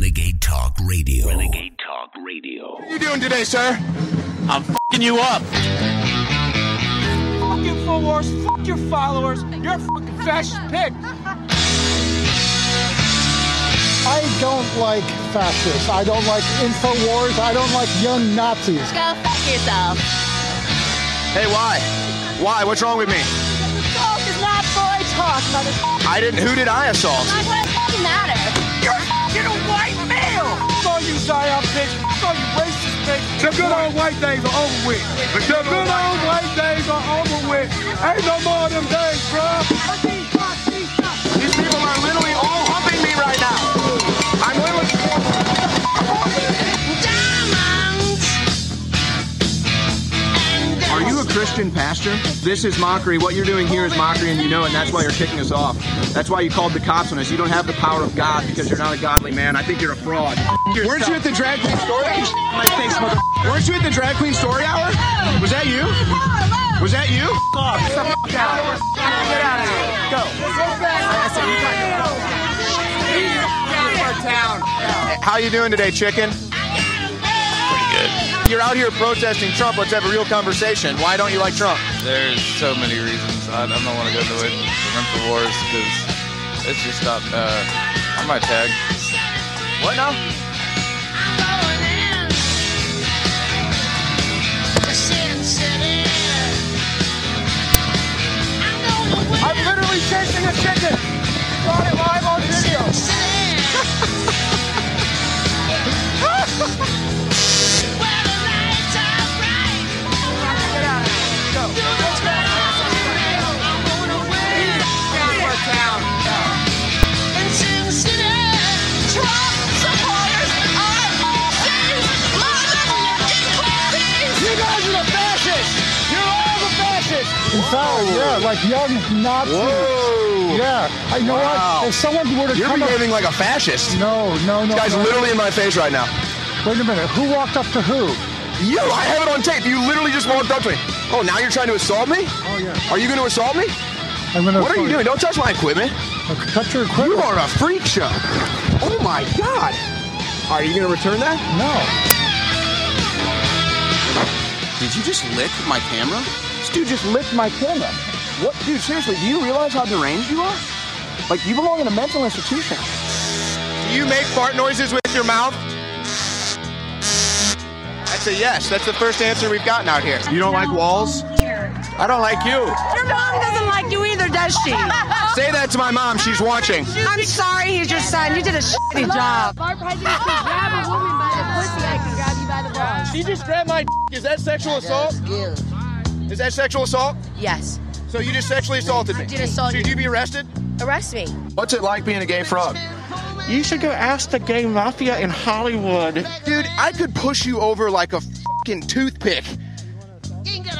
Renegade Talk Radio. Renegade Talk Radio. What are you doing today, sir? I'm fucking you up. Fuck Infowars, fuck your followers, you're a fucking fascist pig. I don't like fascists. I don't like InfoWars. I don't like young Nazis. Go fuck yourself. Hey, why? Why? What's wrong with me? Talk is not boy talk, motherfucker. I didn't. Who did I assault? Like, what does fucking matter? You're a white male. Fuck you Zion bitch, fuck you racist bitch. The good old white days are over with. The good old white days are over with. Ain't no more of them days, bruh. These people are literally all humping me right now. Christian pastor? This is mockery. What you're doing here is mockery, and you know it, and that's why you're kicking us off. That's why you called the cops on us. You don't have the power of God because you're not a godly man. I think you're a fraud. Weren't you at the drag queen story? My face, mother. Weren't you at the drag queen story hour? Was that you? Was that you? Get out of here. Go. How you doing today, chicken? You're out here protesting Trump. Let's have a real conversation. Why don't you like Trump? There's so many reasons. I, I don't want to go into it. Remember the wars because it's just not. Uh, on my tag. What now? I'm literally chasing a chicken. Got it live on video. Fascists. Yeah, like young Nazis. Whoa. Yeah. I you know Wow. what? If someone were to come You're come behaving up, like a fascist. no, no, no. This guy's no. literally in my face right now. Wait a minute. Who walked up to who? You, I have it on tape. You literally just walked up to me. Oh, now you're trying to assault me? Oh yeah. Are you going to assault me? I'm gonna. What are you doing? Don't touch my equipment. Uh, cut your equipment. You equipment. are a freak show. Oh my God. Are you going to return that? No. Did you just lick my camera? This dude just licked my camera. What, dude? Seriously, do you realize how deranged you are? Like you belong in a mental institution. Do you make fart noises with your mouth? That's a yes. That's the first answer we've gotten out here. You don't like walls? I don't like you. Your mom doesn't like you either, does she? Say that to my mom. She's watching. I'm sorry, he's your son. You did a shitty job. Our president can grab a woman by the pussy. I can grab you by the balls. She just grabbed my. Is that sexual assault? Is that sexual assault? Yes. So you just sexually assaulted me? I did assault Should you. you be arrested? Arrest me. What's it like being a gay frog? You should go ask the gay mafia in Hollywood. Dude, I could push you over like a fucking toothpick.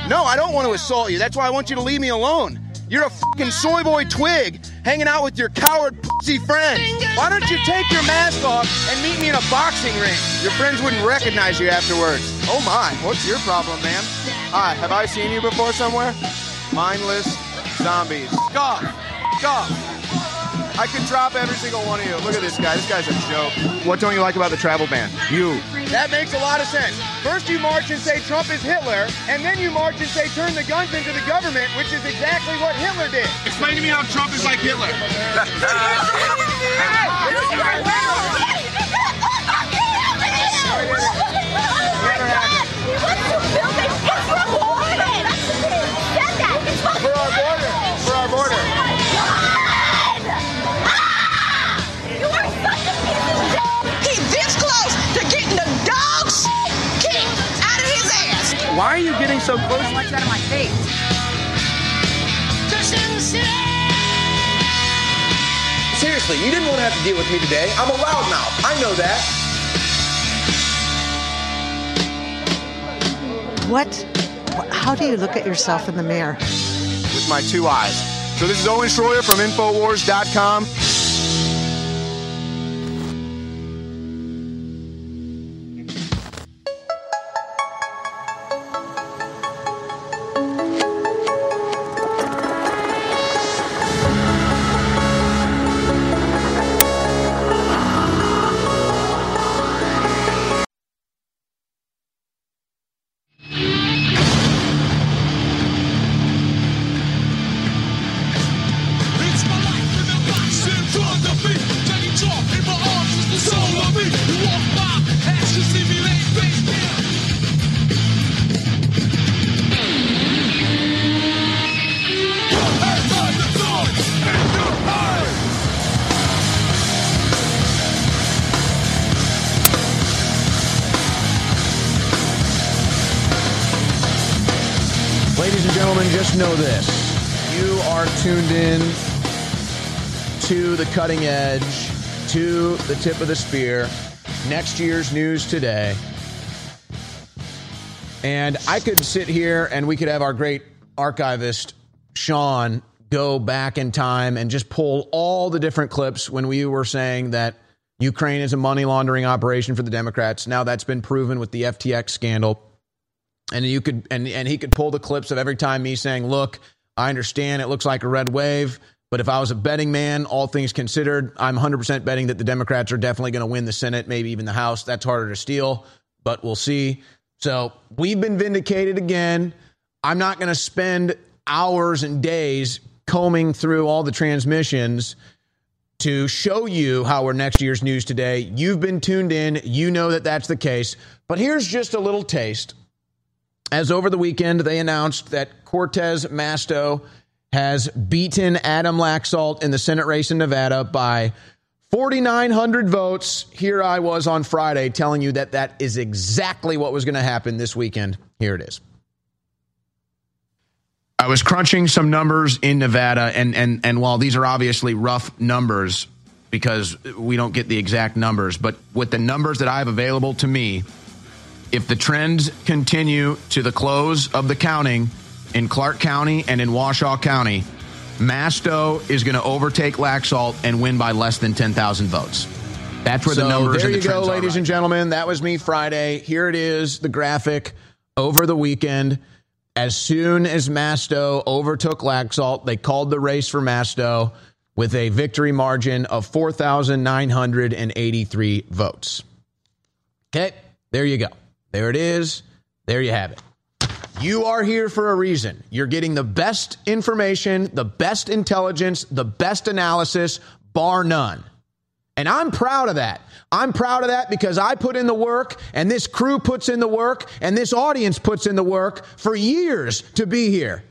No, I don't want to assault you. That's why I want you to leave me alone. You're a fucking soy boy twig hanging out with your coward pussy friends. Why don't you take your mask off and meet me in a boxing ring? Your friends wouldn't recognize you afterwards. Oh my, what's your problem, man? Hi, have I seen you before somewhere? Mindless zombies. Scoff. Scoff. I could drop every single one of you. Look at this guy. This guy's a joke. What don't you like about the travel ban? You. That makes a lot of sense. First you march and say Trump is Hitler, and then you march and say turn the guns into the government, which is exactly what Hitler did. Explain to me how Trump is like Hitler. Why are you getting so close? Like that in my face. Seriously, you didn't want to have to deal with me today. I'm a loudmouth. I know that. What? How do you look at yourself in the mirror? With my two eyes. So this is Owen Schroyer from Infowars.com. cutting edge, to the tip of the spear. Next year's news today. And I could sit here and we could have our great archivist, Sean, go back in time and just pull all the different clips when we were saying that Ukraine is a money laundering operation for the Democrats. Now that's been proven with the FTX scandal. And you could and, and he could pull the clips of every time me saying, look, I understand it looks like a red wave, but if I was a betting man, all things considered, I'm 100% betting that the Democrats are definitely going to win the Senate, maybe even the House. That's harder to steal, but we'll see. So we've been vindicated again. I'm not going to spend hours and days combing through all the transmissions to show you how we're next year's news today. You've been tuned in. You know that that's the case. But here's just a little taste. As over the weekend, they announced that Cortez Masto has beaten Adam Laxalt in the Senate race in Nevada by 4,900 votes. Here I was on Friday telling you that that is exactly what was going to happen this weekend. Here it is. I was crunching some numbers in Nevada, and and and while these are obviously rough numbers because we don't get the exact numbers, but with the numbers that I have available to me, if the trends continue to the close of the counting in Clark County and in Washoe County, Masto is going to overtake Laxalt and win by less than 10,000 votes. That's where So the numbers there the you go, ladies right and gentlemen. That was me Friday. Here it is, the graphic over the weekend. As soon as Masto overtook Laxalt, they called the race for Masto with a victory margin of 4,983 votes. Okay, there you go. There it is. There you have it. You are here for a reason. You're getting the best information, the best intelligence, the best analysis, bar none. And I'm proud of that. I'm proud of that because I put in the work and this crew puts in the work and this audience puts in the work for years to be here.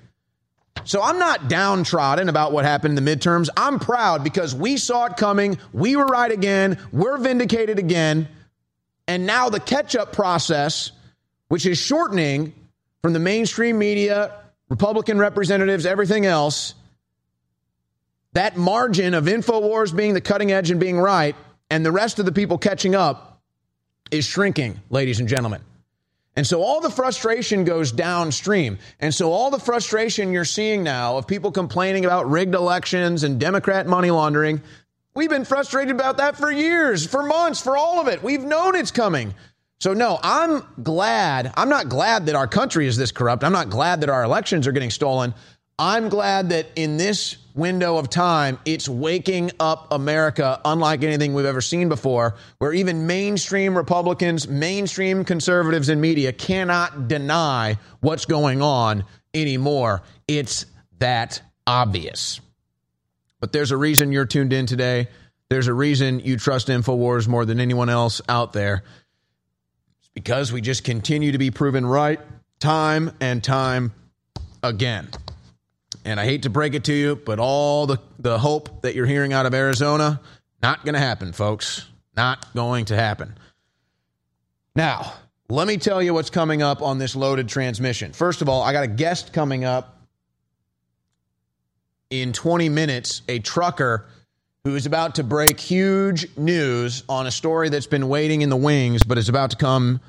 So I'm not downtrodden about what happened in the midterms. I'm proud because we saw it coming. We were right again. We're vindicated again. And now the catch up process, which is shortening from the mainstream media, Republican representatives, everything else, that margin of InfoWars being the cutting edge and being right, and the rest of the people catching up is shrinking, ladies and gentlemen. And so all the frustration goes downstream. And so all the frustration you're seeing now of people complaining about rigged elections and Democrat money laundering, we've been frustrated about that for years, for months, for all of it. We've known it's coming. So, no, I'm glad. I'm not glad that our country is this corrupt. I'm not glad that our elections are getting stolen. I'm glad that in this window of time, it's waking up America unlike anything we've ever seen before, where even mainstream Republicans, mainstream conservatives in media cannot deny what's going on anymore. It's that obvious. But there's a reason you're tuned in today. There's a reason you trust InfoWars more than anyone else out there. Because we just continue to be proven right time and time again. And I hate to break it to you, but all the, the hope that you're hearing out of Arizona, not going to happen, folks. Not going to happen. Now, let me tell you what's coming up on this loaded transmission. First of all, I got a guest coming up in 20 minutes, a trucker who is about to break huge news on a story that's been waiting in the wings, but is about to come,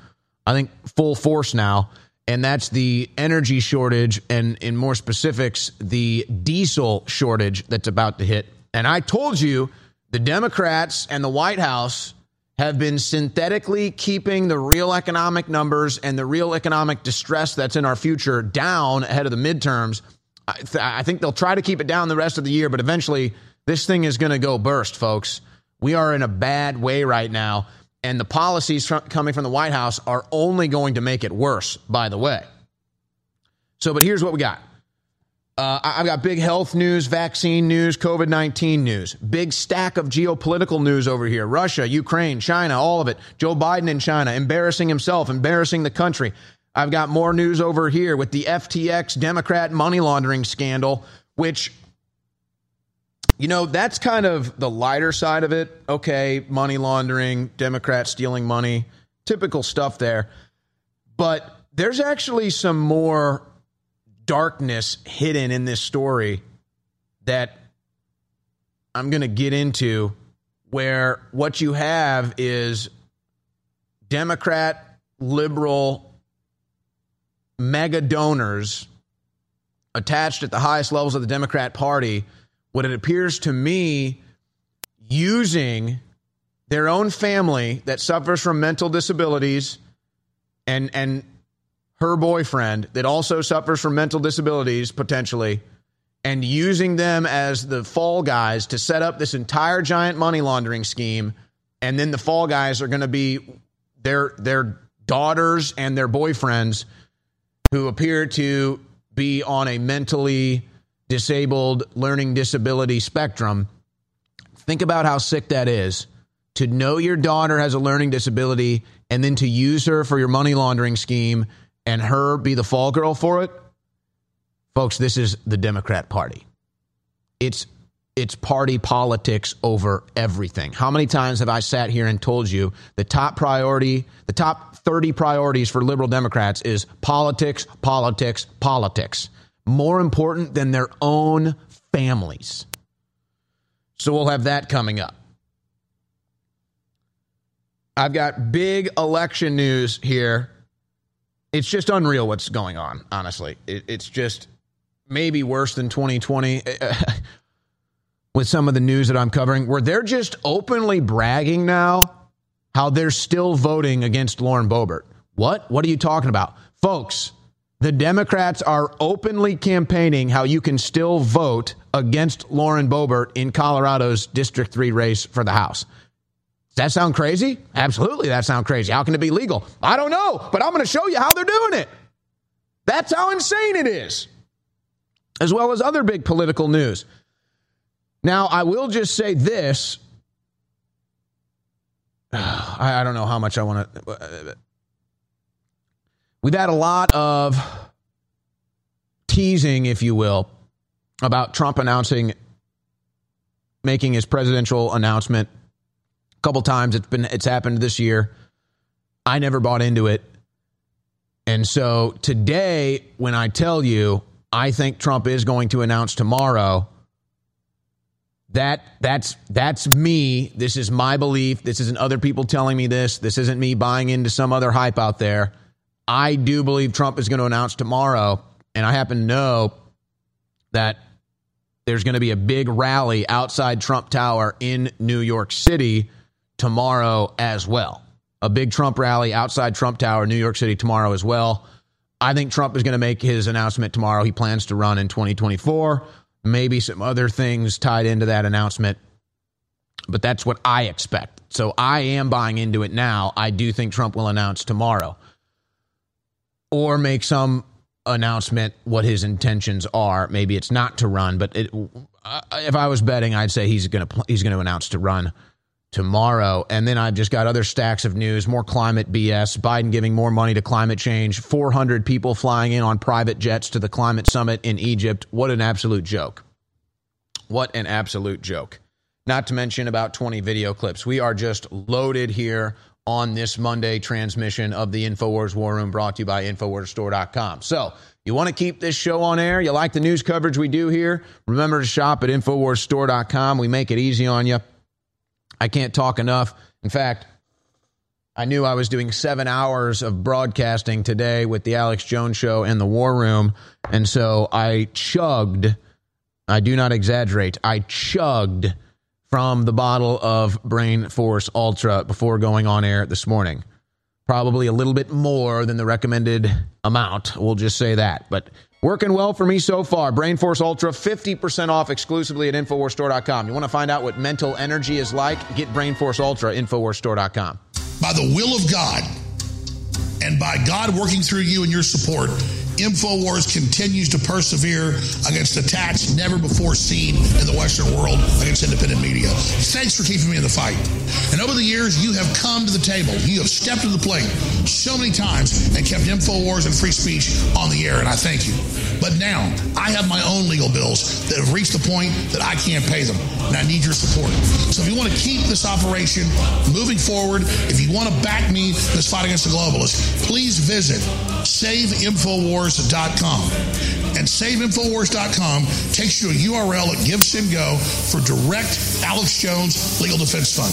I think, full force now. And that's the energy shortage, and in more specifics, the diesel shortage that's about to hit. And I told you the Democrats and the White House have been synthetically keeping the real economic numbers and the real economic distress that's in our future down ahead of the midterms. I, th- I think they'll try to keep it down the rest of the year, but eventually this thing is going to go burst, folks. We are in a bad way right now, and the policies fr- coming from the White House are only going to make it worse, by the way. So, but here's what we got. Uh, I've got big health news, vaccine news, COVID 19 news. Big stack of geopolitical news over here Russia, Ukraine, China, all of it. Joe Biden in China, embarrassing himself, embarrassing the country. I've got more news over here with the FTX Democrat money laundering scandal, which, you know, that's kind of the lighter side of it. Okay, money laundering, Democrats stealing money, typical stuff there. But there's actually some more darkness hidden in this story that I'm going to get into where what you have is Democrat, liberal, mega donors attached at the highest levels of the Democrat Party, what it appears to me, using their own family that suffers from mental disabilities and and her boyfriend that also suffers from mental disabilities potentially and using them as the fall guys to set up this entire giant money laundering scheme. And then the fall guys are going to be their their daughters and their boyfriends who appear to be on a mentally disabled learning disability spectrum think about how sick that is. To know your daughter has a learning disability and then to use her for your money laundering scheme and her be the fall girl for it folks this is the democrat party. It's it's party politics over everything. How many times have i sat here and told you the top priority the top 30 priorities for liberal democrats is politics politics politics more important than their own families so we'll have that coming up I've got big election news here. It's just unreal what's going on, honestly. It, it's just maybe worse than 2020 with some of the news that I'm covering, where they're just openly bragging now how they're still voting against Lauren Boebert. What? What are you talking about? Folks, the Democrats are openly campaigning how you can still vote against Lauren Boebert in Colorado's District 3 race for the House. Does that sound crazy? Absolutely, that sounds crazy. How can it be legal? I don't know, but I'm going to show you how they're doing it. That's how insane it is, as well as other big political news. Now, I will just say this. I, I don't know how much I want to. We've had a lot of teasing, if you will, about Trump announcing, making his presidential announcement a couple times it's been it's happened this year. I never bought into it. And so today when I tell you I think Trump is going to announce tomorrow that that's that's me. This is my belief. This isn't other people telling me this. This isn't me buying into some other hype out there. I do believe Trump is going to announce tomorrow and I happen to know that there's going to be a big rally outside Trump Tower in New York City tomorrow as well. A big Trump rally outside Trump Tower, New York City tomorrow as well. I think Trump is going to make his announcement tomorrow. He plans to run in 2024. Maybe some other things tied into that announcement, but that's what I expect. So I am buying into it now. I do think Trump will announce tomorrow or make some announcement what his intentions are. Maybe it's not to run, but it, uh, if I was betting, I'd say he's going to he's going to announce to run tomorrow. And then I've just got other stacks of news, more climate BS, Biden giving more money to climate change, 400 people flying in on private jets to the climate summit in Egypt. What an absolute joke. What an absolute joke. Not to mention about 20 video clips. We are just loaded here on this Monday transmission of the InfoWars War Room brought to you by InfoWarsStore.com. So, you want to keep this show on air? You like the news coverage we do here? Remember to shop at InfoWarsStore.com. We make it easy on you. I can't talk enough. In fact, I knew I was doing seven hours of broadcasting today with the Alex Jones show and the War Room. And so I chugged, I do not exaggerate, I chugged from the bottle of Brain Force Ultra before going on air this morning. Probably a little bit more than the recommended amount. We'll just say that. But Working well for me so far. Brain Force Ultra, 50% off exclusively at InfoWarsStore.com. You want to find out what mental energy is like? Get Brain Force Ultra, InfoWarsStore.com. By the will of God and by God working through you and your support, InfoWars continues to persevere against attacks never before seen in the Western world against independent media. Thanks for keeping me in the fight. And over the years, you have come to the table. You have stepped to the plate so many times and kept InfoWars and free speech on the air, and I thank you. But now, I have my own legal bills that have reached the point that I can't pay them, and I need your support. So if you want to keep this operation moving forward, if you want to back me in this fight against the globalists, please visit SaveInfoWars wars.com And SaveInfoWars.com takes you to a URL at GiveSendGo for direct Alex Jones Legal Defense Fund.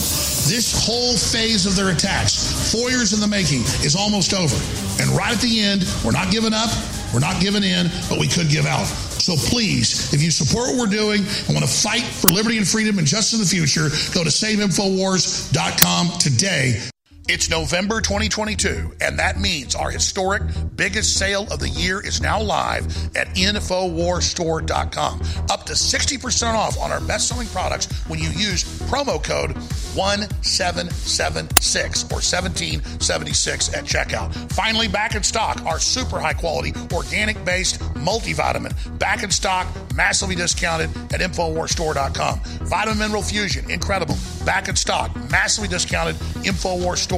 This whole phase of their attacks, four years in the making, is almost over. And right at the end, we're not giving up, we're not giving in, but we could give out. So please, if you support what we're doing and want to fight for liberty and freedom and justice in the future, go to SaveInfoWars.com today. It's November 2022, and that means our historic biggest sale of the year is now live at InfoWarsStore.com. Up to 60% off on our best selling products when you use promo code 1776 or 1776 at checkout. Finally, back in stock, our super high quality organic based multivitamin. Back in stock, massively discounted at InfoWarsStore.com. Vitamin Mineral Fusion, incredible. Back in stock, massively discounted,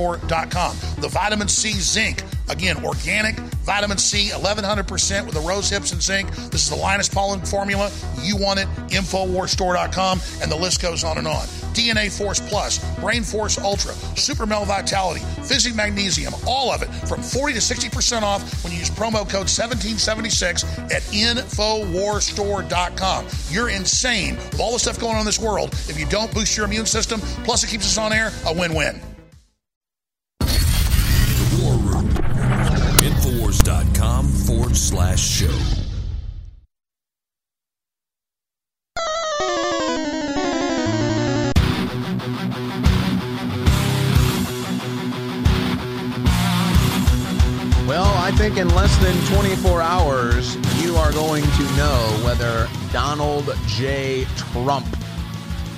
InfoWarsStore.com. The vitamin C zinc, again, organic vitamin C, 1100% with the rose hips and zinc. This is the Linus Pauling formula. You want it, InfoWarsStore.com, and the list goes on and on. DNA Force Plus, Brain Force Ultra, Super Male Vitality, Fizzy Magnesium, all of it from 40 to 60% off when you use promo code 1776 at InfoWarsStore.com. You're insane with all the stuff going on in this world. If you don't boost your immune system, plus it keeps us on air, a win win. Infowars.com forward slash show. Well, I think in less than 24 hours, you are going to know whether Donald J. Trump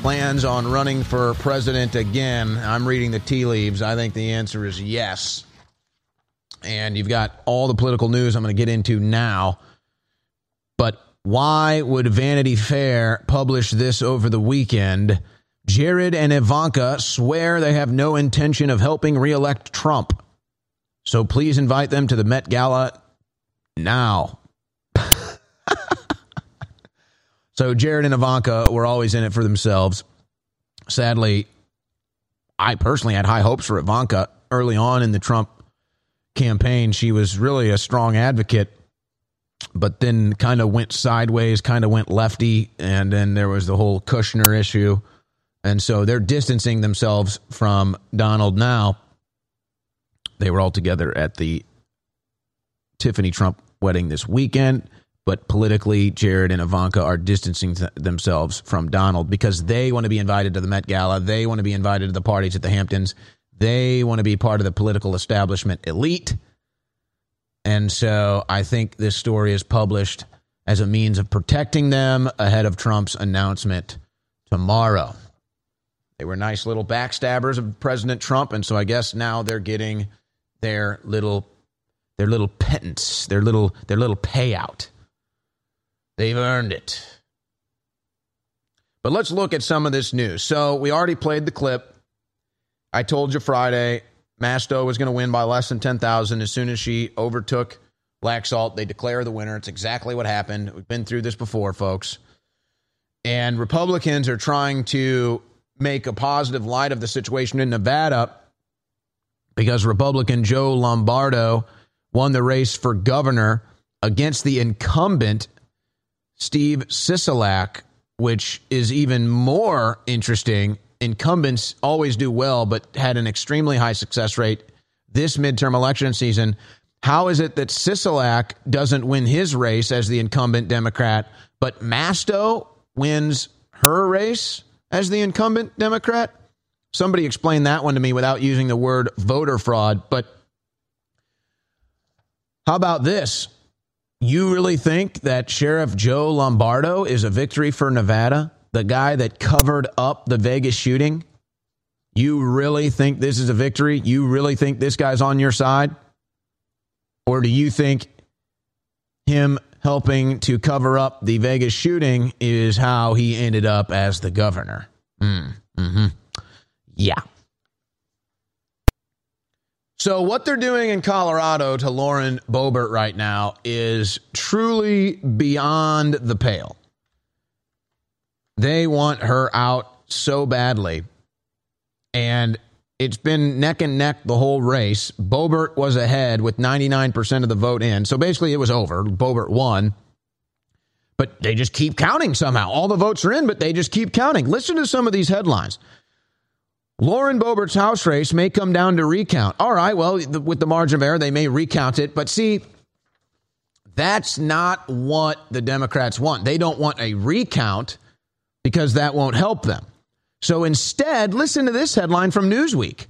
plans on running for president again. I'm reading the tea leaves. I think the answer is yes. And you've got all the political news I'm going to get into now. But why would Vanity Fair publish this over the weekend? Jared and Ivanka swear they have no intention of helping reelect Trump. So please invite them to the Met Gala now. so Jared and Ivanka were always in it for themselves. Sadly, I personally had high hopes for Ivanka early on in the Trump campaign. She was really a strong advocate, but then kind of went sideways, kind of went lefty, and then there was the whole Kushner issue. And so they're distancing themselves from Donald now. They were all together at the Tiffany Trump wedding this weekend, but politically, Jared and Ivanka are distancing th- themselves from Donald because they want to be invited to the Met Gala. They want to be invited to the parties at the Hamptons. They want to be part of the political establishment elite. And so I think this story is published as a means of protecting them ahead of Trump's announcement tomorrow. They were nice little backstabbers of President Trump, and so I guess now they're getting their little their little pittance, their little their little payout. They've earned it. But let's look at some of this news. So we already played the clip. I told you Friday Masto was going to win by less than 10,000 as soon as she overtook Laxalt. They declare the winner. It's exactly what happened. We've been through this before, folks. And Republicans are trying to make a positive light of the situation in Nevada because Republican Joe Lombardo won the race for governor against the incumbent Steve Sisolak, which is even more interesting. Incumbents always do well, but had an extremely high success rate this midterm election season. How is it that Sisolak doesn't win his race as the incumbent Democrat, but Masto wins her race as the incumbent Democrat? Somebody explain that one to me without using the word voter fraud. But how about this? You really think that Sheriff Joe Lombardo is a victory for Nevada? The guy that covered up the Vegas shooting? You really think this is a victory? You really think this guy's on your side? Or do you think him helping to cover up the Vegas shooting is how he ended up as the governor? Mm, hmm Yeah. So, what they're doing in Colorado to Lauren Boebert right now is truly beyond the pale. They want her out so badly. And it's been neck and neck the whole race. Boebert was ahead with 99% of the vote in. So basically, it was over. Boebert won. But they just keep counting somehow. All the votes are in, but they just keep counting. Listen to some of these headlines. Lauren Boebert's House race may come down to recount. All right, well, with the margin of error, they may recount it. But see, that's not what the Democrats want. They don't want a recount because that won't help them. So instead, listen to this headline from Newsweek.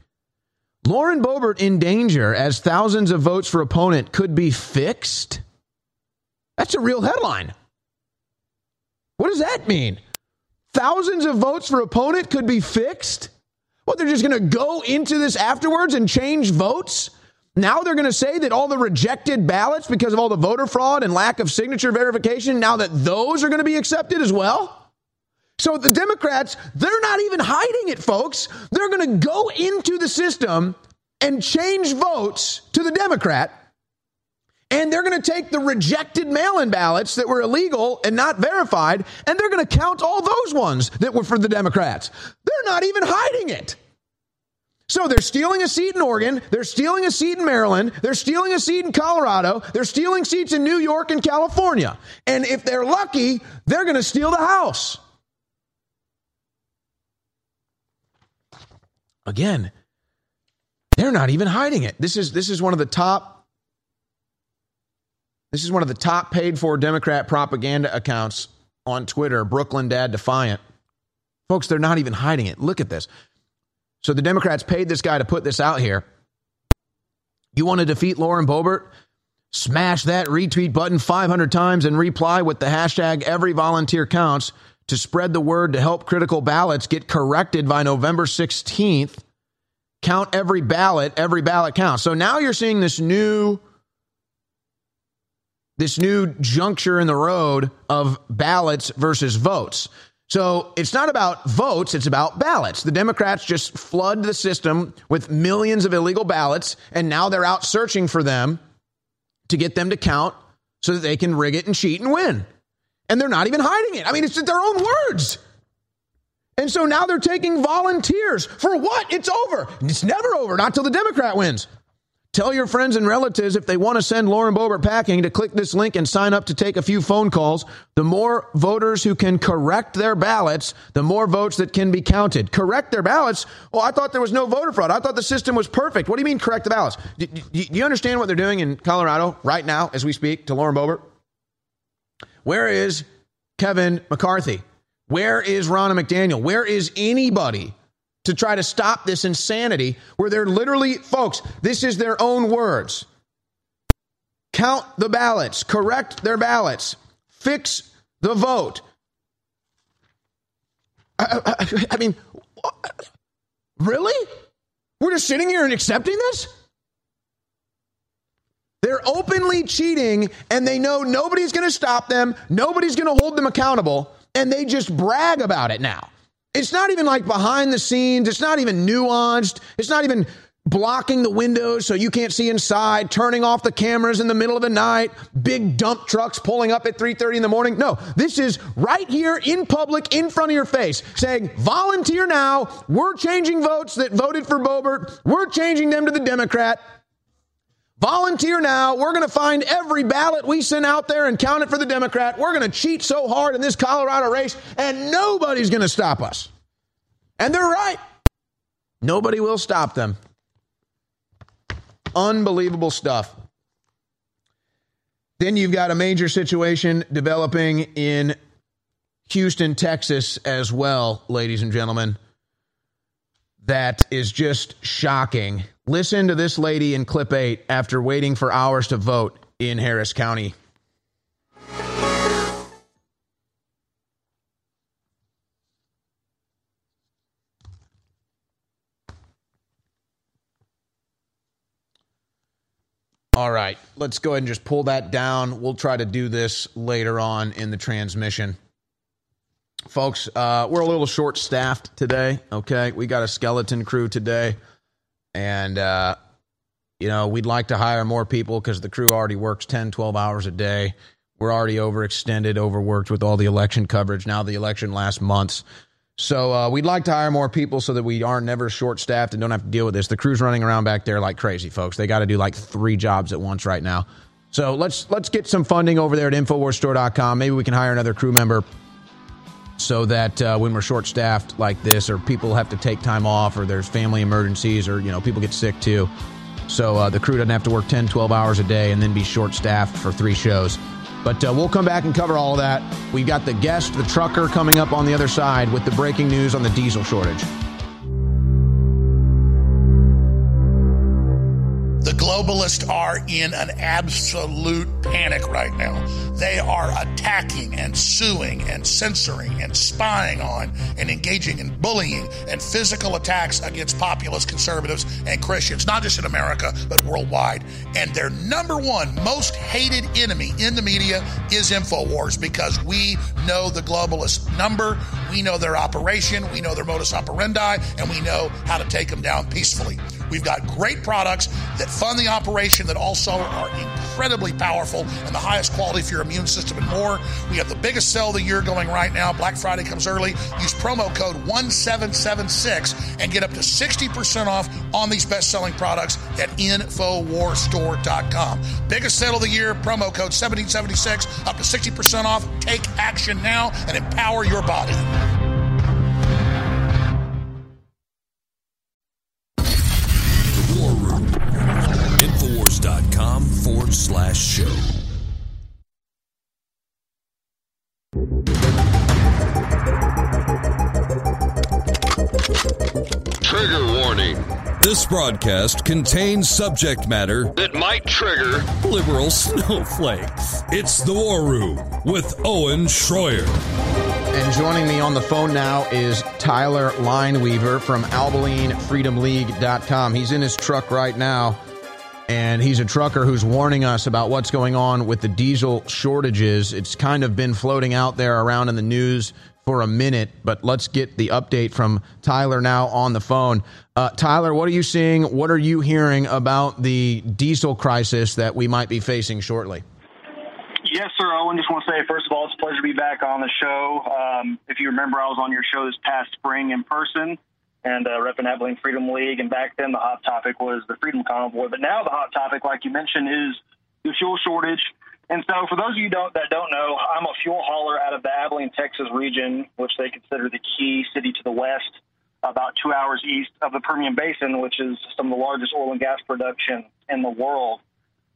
Lauren Boebert in danger as thousands of votes for opponent could be fixed. That's a real headline. What does that mean? Thousands of votes for opponent could be fixed? What, they're just going to go into this afterwards and change votes? Now they're going to say that all the rejected ballots because of all the voter fraud and lack of signature verification, now that those are going to be accepted as well? So the Democrats, they're not even hiding it, folks. They're going to go into the system and change votes to the Democrat. And they're going to take the rejected mail in ballots that were illegal and not verified, and they're going to count all those ones that were for the Democrats. They're not even hiding it. So they're stealing a seat in Oregon, they're stealing a seat in Maryland, they're stealing a seat in Colorado, they're stealing seats in New York and California. And if they're lucky, they're going to steal the House. Again, they're not even hiding it. This is this is one of the top this is one of the top paid for Democrat propaganda accounts on Twitter, Brooklyn Dad Defiant. Folks, they're not even hiding it. Look at this. So the Democrats paid this guy to put this out here. You want to defeat Lauren Boebert? Smash that retweet button 500 times and reply with the hashtag every volunteer counts to spread the word to help critical ballots get corrected by November 16th. Count every ballot, every ballot counts. So now you're seeing this new this new juncture in the road of ballots versus votes. So it's not about votes, it's about ballots. The Democrats just flood the system with millions of illegal ballots, and now they're out searching for them to get them to count so that they can rig it and cheat and win. And they're not even hiding it. I mean, it's their own words. And so now they're taking volunteers. For what? It's over. It's never over, not till the Democrat wins. Tell your friends and relatives if they want to send Lauren Boebert packing to click this link and sign up to take a few phone calls. The more voters who can correct their ballots, the more votes that can be counted. Correct their ballots? Well, I thought there was no voter fraud. I thought the system was perfect. What do you mean correct the ballots? Do, do, do you understand what they're doing in Colorado right now as we speak to Lauren Boebert? Where is Kevin McCarthy? Where is Ronna McDaniel? Where is anybody to try to stop this insanity where they're literally, folks, this is their own words. Count the ballots, correct their ballots, fix the vote. I, I, I mean, really? We're just sitting here and accepting this? They're openly cheating and they know nobody's going to stop them, nobody's going to hold them accountable, and they just brag about it now. It's not even like behind the scenes. It's not even nuanced. It's not even blocking the windows so you can't see inside, turning off the cameras in the middle of the night, big dump trucks pulling up at 3:30 in the morning. No, this is right here in public in front of your face saying, "Volunteer now. We're changing votes that voted for Boebert. We're changing them to the Democrat." Volunteer now. We're going to find every ballot we send out there and count it for the Democrat. We're going to cheat so hard in this Colorado race, and nobody's going to stop us. And they're right. Nobody will stop them. Unbelievable stuff. Then you've got a major situation developing in Houston, Texas, as well, ladies and gentlemen. That is just shocking. Listen to this lady in clip eight after waiting for hours to vote in Harris County. All right, let's go ahead and just pull that down. We'll try to do this later on in the transmission. Folks, uh, we're a little short staffed today, okay? We got a skeleton crew today. And, uh, you know, we'd like to hire more people because the crew already works 10, 12 hours a day. We're already overextended, overworked with all the election coverage. Now the election lasts months. So uh, we'd like to hire more people so that we are never short staffed and don't have to deal with this. The crew's running around back there like crazy, folks. They got to do like three jobs at once right now. So let's let's get some funding over there at InfoWarsStore.com. Maybe we can hire another crew member so that uh, when we're short staffed like this, or people have to take time off, or there's family emergencies, or you know people get sick too. So uh, the crew doesn't have to work 10, 12 hours a day and then be short staffed for three shows. But uh, we'll come back and cover all of that. We've got the guest, the trucker, coming up on the other side with the breaking news on the diesel shortage. The globalists are in an absolute panic right now. They are attacking and suing and censoring and spying on and engaging in bullying and physical attacks against populist conservatives and Christians, not just in America, but worldwide. And their number one most hated enemy in the media is InfoWars because we know the globalist number, we know their operation, we know their modus operandi, and we know how to take them down peacefully. We've got great products that fund the operation that also are incredibly powerful and the highest quality for your immune system and more. We have the biggest sale of the year going right now. Black Friday comes early. Use promo code 1776 and get up to 60% off on these best selling products at InfoWarsStore.com. Biggest sale of the year, promo code 1776, up to 60% off. Take action now and empower your body. Broadcast contains subject matter that might trigger liberal snowflakes. It's the War Room with Owen Schroyer. And joining me on the phone now is Tyler Lineweaver from AbileneFreedomLeague.com. He's in his truck right now, and he's a trucker who's warning us about what's going on with the diesel shortages. It's kind of been floating out there around in the news for a minute, but let's get the update from Tyler now on the phone. Uh, Tyler, what are you seeing? What are you hearing about the diesel crisis that we might be facing shortly? Yes, sir. Owen, just want to say, first of all, it's a pleasure to be back on the show. Um, if you remember, I was on your show this past spring in person and uh, repping Abilene Freedom League. And back then, the hot topic was the Freedom Convoy. But now, the hot topic, like you mentioned, is the fuel shortage. And so, for those of you don't, that don't know, I'm a fuel hauler out of the Abilene, Texas region, which they consider the key city to the west, about two hours east of the Permian Basin, which is some of the largest oil and gas production in the world.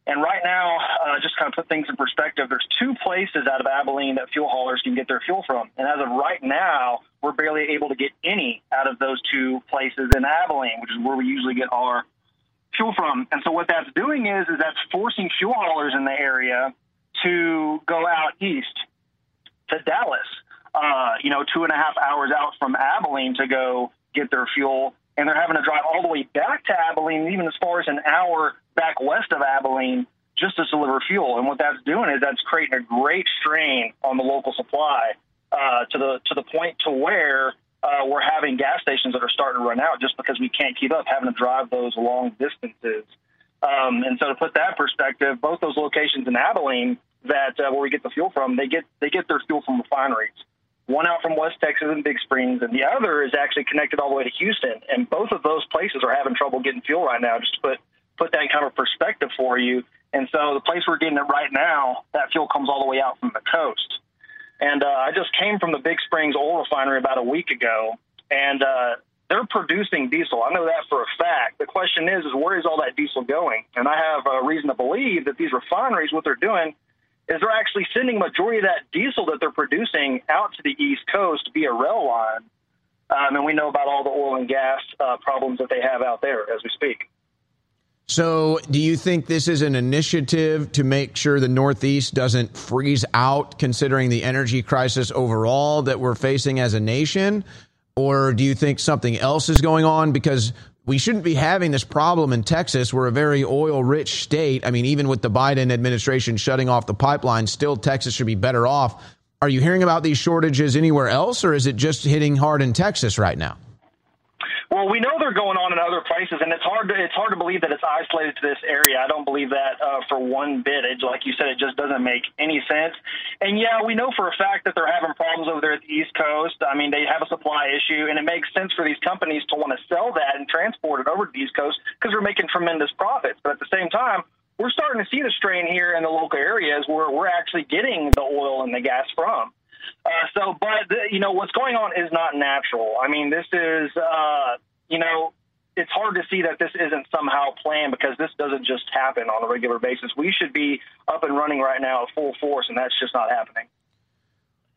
And right now, uh, just kind of put things in perspective, there's two places out of Abilene that fuel haulers can get their fuel from. And as of right now, we're barely able to get any out of those two places in Abilene, which is where we usually get our fuel from. And so what that's doing is, is that's forcing fuel haulers in the area to go out east to Dallas, uh, you know, two and a half hours out from Abilene to go get their fuel. And they're having to drive all the way back to Abilene, even as far as an hour back west of Abilene, just to deliver fuel. And what that's doing is that's creating a great strain on the local supply uh, to the to the point to where uh, we're having gas stations that are starting to run out just because we can't keep up having to drive those long distances. Um, and so to put that perspective, both those locations in Abilene that uh, where we get the fuel from, they get they get their fuel from refineries. One out from West Texas and Big Springs, and the other is actually connected all the way to Houston. And both of those places are having trouble getting fuel right now. Just to put put that in kind of perspective for you. And so the place we're getting it right now, that fuel comes all the way out from the coast. And uh, I just came from the Big Springs oil refinery about a week ago, and uh, they're producing diesel. I know that for a fact. The question is, is where is all that diesel going? And I have a reason to believe that these refineries, what they're doing, is they're actually sending majority of that diesel that they're producing out to the East Coast via rail line. Um, and we know about all the oil and gas uh, problems that they have out there as we speak. So, do you think this is an initiative to make sure the Northeast doesn't freeze out, considering the energy crisis overall that we're facing as a nation? Or do you think something else is going on? Because we shouldn't be having this problem in Texas. We're a very oil rich state. I mean, even with the Biden administration shutting off the pipeline, still Texas should be better off. Are you hearing about these shortages anywhere else, or is it just hitting hard in Texas right now? Well, we know they're going on in other places, and it's hard to it's hard to believe that it's isolated to this area. I don't believe that uh, for one bit. It, like you said, it just doesn't make any sense. And yeah, we know for a fact that they're having problems over there at the East Coast. I mean, they have a supply issue, and it makes sense for these companies to want to sell that and transport it over to the East Coast because they're making tremendous profits. But at the same time, we're starting to see the strain here in the local areas where we're actually getting the oil and the gas from. Uh, so, but the, you know what's going on is not natural. I mean, this is uh, you know it's hard to see that this isn't somehow planned because this doesn't just happen on a regular basis. We should be up and running right now at full force, and that's just not happening.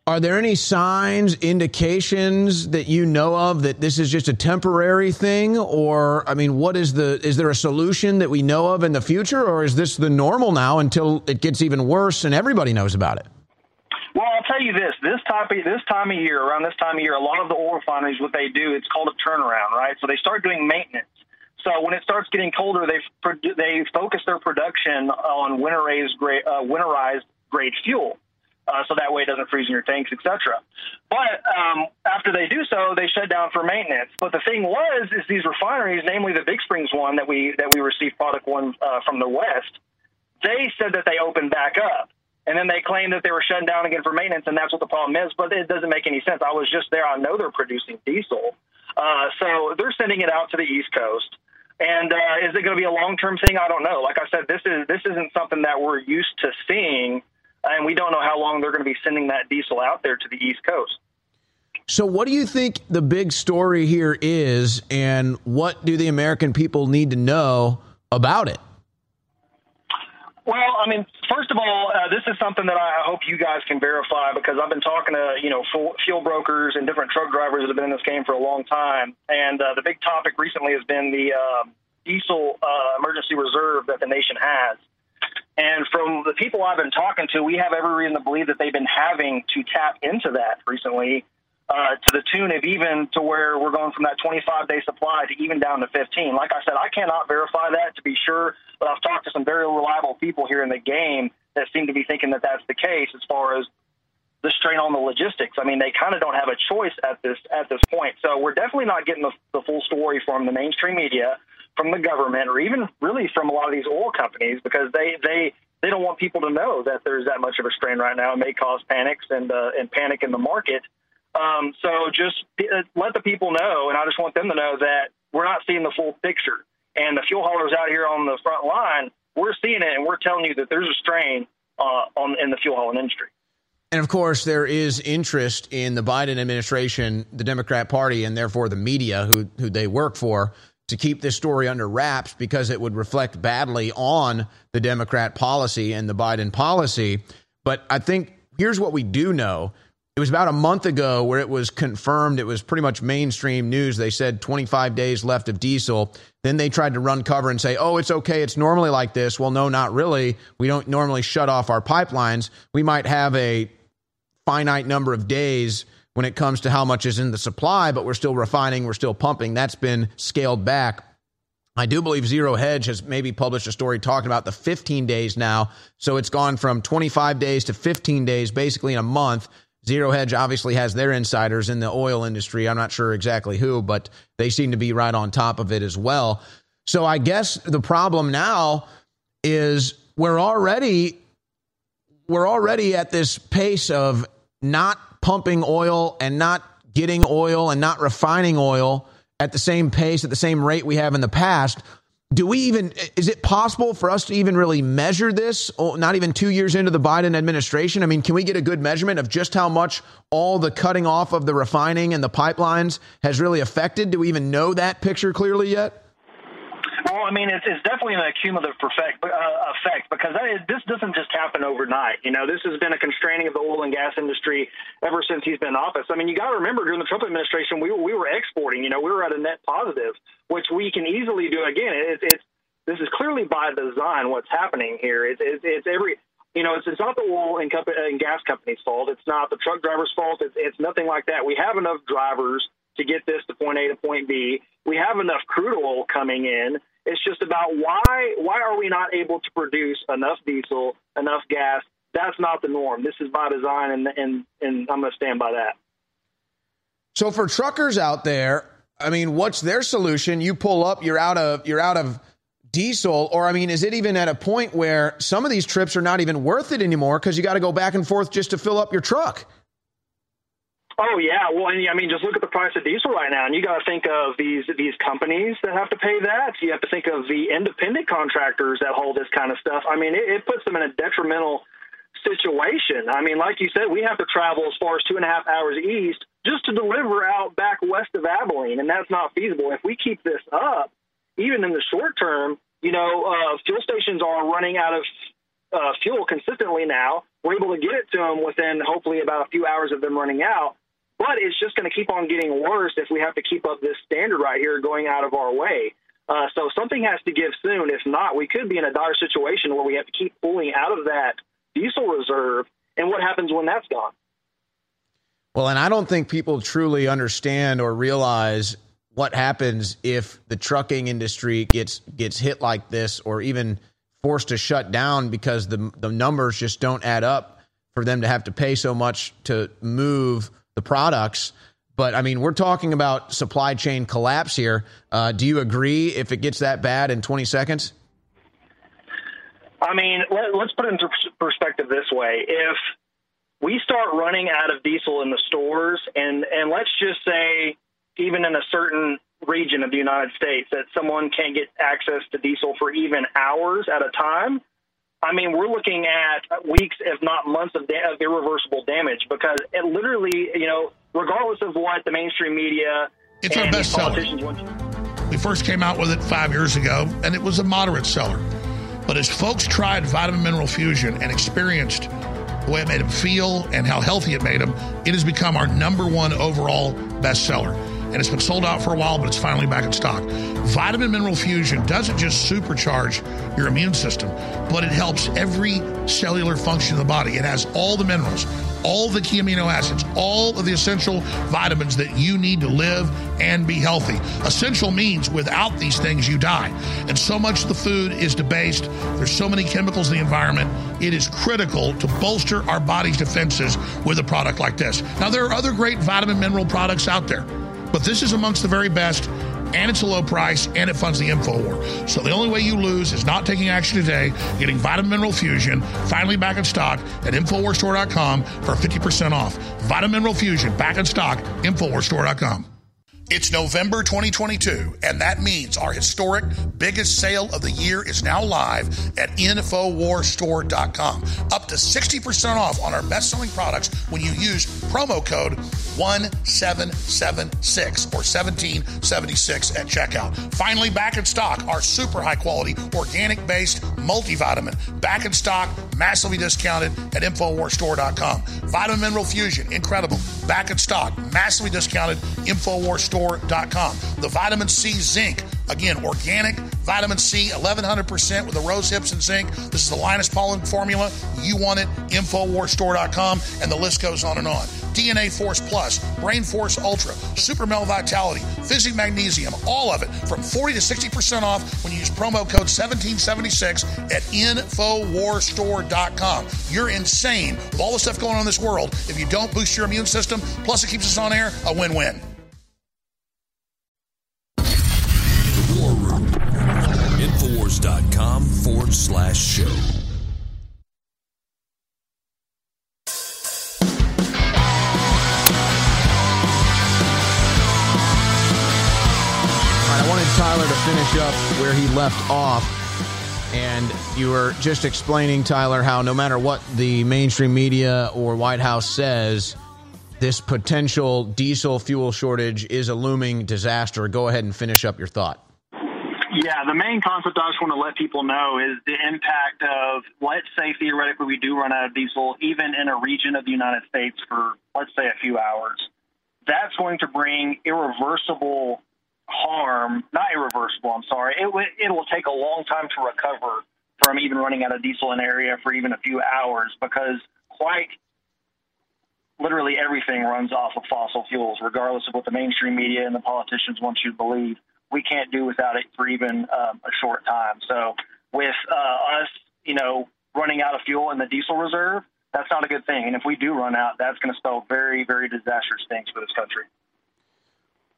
Are there any signs, indications that you know of that this is just a temporary thing, or I mean, what is the? Is there a solution that we know of in the future, or is this the normal now until it gets even worse and everybody knows about it? Well, I'll tell you this: this time, of this time of year, around this time of year, a lot of the oil refineries, what they do, it's called a turnaround, right? So they start doing maintenance. So when it starts getting colder, they they focus their production on winterized grade, uh, winterized grade fuel uh, so that way it doesn't freeze in your tanks, etc. But um, after they do so, they shut down for maintenance. But the thing was, is these refineries, namely the Big Springs one that we that we received product one uh, from the West, they said that they opened back up. And then they claimed that they were shutting down again for maintenance, and that's what the problem is. But it doesn't make any sense. I was just there. I know they're producing diesel. Uh, so they're sending it out to the East Coast. And uh, is it going to be a long term thing? I don't know. Like I said, this is this isn't something that we're used to seeing and we don't know how long they're going to be sending that diesel out there to the East Coast. So, what do you think the big story here is, and what do the American people need to know about it? Well, I mean, first of all, uh, this is something that I hope you guys can verify because I've been talking to you know fuel brokers and different truck drivers that have been in this game for a long time, and uh, the big topic recently has been the uh, diesel emergency reserve that the nation has. And from the people I've been talking to, we have every reason to believe that they've been having to tap into that recently, uh, to the tune of even to where we're going from that 25 day supply to even down to 15. Like I said, I cannot verify that to be sure, but I've talked to some very reliable people here in the game that seem to be thinking that that's the case as far as the strain on the logistics. I mean, they kind of don't have a choice at this at this point. So we're definitely not getting the, the full story from the mainstream media from the government or even really from a lot of these oil companies because they they they don't want people to know that there's that much of a strain right now. It may cause panics and uh, and panic in the market. Um, so just uh, let the people know, and I just want them to know that we're not seeing the full picture. And the fuel haulers out here on the front line, we're seeing it, and we're telling you that there's a strain uh, on in the fuel hauling industry. And of course, there is interest in the Biden administration, the Democrat Party, and therefore the media who who they work for to keep this story under wraps because it would reflect badly on the Democrat policy and the Biden policy. But I think here's what we do know. It was about a month ago where it was confirmed. It was pretty much mainstream news. They said 25 days left of diesel. Then they tried to run cover and say, oh, it's okay. It's normally like this. Well, no, not really. We don't normally shut off our pipelines. We might have a finite number of days when it comes to how much is in the supply, but we're still refining, we're still pumping. That's been scaled back. I do believe Zero Hedge has maybe published a story talking about the 15 days now. So it's gone from 25 days to 15 days, basically in a month. Zero Hedge obviously has their insiders in the oil industry. I'm not sure exactly who, but they seem to be right on top of it as well. So I guess the problem now is we're already we're already at this pace of not pumping oil and not getting oil and not refining oil at the same pace, at the same rate we have in the past. Do we even, is it possible for us to even really measure this? Oh, not even two years into the Biden administration? I mean, can we get a good measurement of just how much all the cutting off of the refining and the pipelines has really affected? Do we even know that picture clearly yet? Well, I mean, it's, it's definitely an accumulative effect, uh, effect because that, this doesn't just happen overnight. You know, this has been a constraining of the oil and gas industry ever since he's been in office. I mean, you got to remember during the Trump administration, we we were exporting. You know, we were at a net positive, which we can easily do again. It, it's this is clearly by design what's happening here. It's, it's, it's every you know, it's, it's not the oil and, company, and gas company's fault. It's not the truck driver's fault. It's, it's nothing like that. We have enough drivers to get this to point A to point B. We have enough crude oil coming in. It's just about why why are we not able to produce enough diesel, enough gas? That's not the norm. This is by design, and and and I'm going to stand by that. So for truckers out there, I mean, what's their solution? You pull up, you're out of you're out of diesel, or I mean, is it even at a point where some of these trips are not even worth it anymore because you got to go back and forth just to fill up your truck? Oh yeah, well, and I mean, just look at the price of diesel right now, and you got to think of these these companies that have to pay that. You have to think of the independent contractors that hold this kind of stuff. I mean, it, it puts them in a detrimental situation. I mean, like you said, we have to travel as far as two and a half hours east just to deliver out back west of Abilene, and that's not feasible. If we keep this up, even in the short term, you know, uh, fuel stations are running out of uh, fuel consistently now. We're able to get it to them within hopefully about a few hours of them running out. But it's just going to keep on getting worse if we have to keep up this standard right here going out of our way. Uh, so something has to give soon. If not, we could be in a dire situation where we have to keep pulling out of that diesel reserve. And what happens when that's gone? Well, and I don't think people truly understand or realize what happens if the trucking industry gets gets hit like this, or even forced to shut down because the the numbers just don't add up for them to have to pay so much to move the products. But I mean, we're talking about supply chain collapse here. Uh, do you agree if it gets that bad in 20 seconds? I mean, let, us put it into perspective this way. If we start running out of diesel in the stores, and, and let's just say, even in a certain region of the United States, that someone can't get access to diesel for even hours at a time, I mean, we're looking at weeks, if not months, of, da- of irreversible damage because it literally, you know, regardless of what the mainstream media it's our best seller. We first came out with it five years ago, and it was a moderate seller. But as folks tried Vitamin Mineral Fusion and experienced way it made him feel and how healthy it made him, it has become our number one overall bestseller and it's been sold out for a while, but it's finally back in stock. Vitamin Mineral Fusion doesn't just supercharge your immune system, but it helps every cellular function of the body. It has all the minerals, all the key amino acids, all of the essential vitamins that you need to live and be healthy. Essential means without these things, you die. And so much of the food is debased. There's so many chemicals in the environment. It is critical to bolster our body's defenses with a product like this. Now, there are other great vitamin mineral products out there. But this is amongst the very best, and it's a low price, and it funds the InfoWar. So the only way you lose is not taking action today, getting Vitamin Mineral Fusion finally back in stock at InfoWarsStore.com for 50% off. Vitamin Mineral Fusion back in stock, InfoWarsStore.com. It's November 2022, and that means our historic biggest sale of the year is now live at InfoWarStore.com. Up to 60% off on our best selling products when you use promo code 1776 or 1776 at checkout. Finally, back in stock, our super high quality organic based multivitamin. Back in stock, massively discounted at InfoWarsStore.com. Vitamin Mineral Fusion, incredible. Back in stock, massively discounted, InfoWarsStore.com. The vitamin C zinc, again, organic vitamin C, 1100% with the rose hips and zinc. This is the Linus Pauling formula. You want it, InfoWarsStore.com, and the list goes on and on. DNA Force Plus, Brain Force Ultra, Super Male Vitality, Fizzy Magnesium, all of it from 40 to 60% off when you use promo code 1776 at InfoWarsStore.com. You're insane with all the stuff going on in this world. If you don't boost your immune system, plus it keeps us on air, a win win. Infowars.com forward slash show. I wanted Tyler to finish up where he left off. And you were just explaining, Tyler, how no matter what the mainstream media or White House says, this potential diesel fuel shortage is a looming disaster. Go ahead and finish up your thought. Yeah, the main concept I just want to let people know is the impact of, let's say theoretically we do run out of diesel, even in a region of the United States for, let's say, a few hours. That's going to bring irreversible harm, not irreversible, I'm sorry. It, it will take a long time to recover from even running out of diesel in an area for even a few hours because quite literally everything runs off of fossil fuels, regardless of what the mainstream media and the politicians want you to believe. We can't do without it for even um, a short time. So, with uh, us, you know, running out of fuel in the diesel reserve, that's not a good thing. And if we do run out, that's going to spell very, very disastrous things for this country.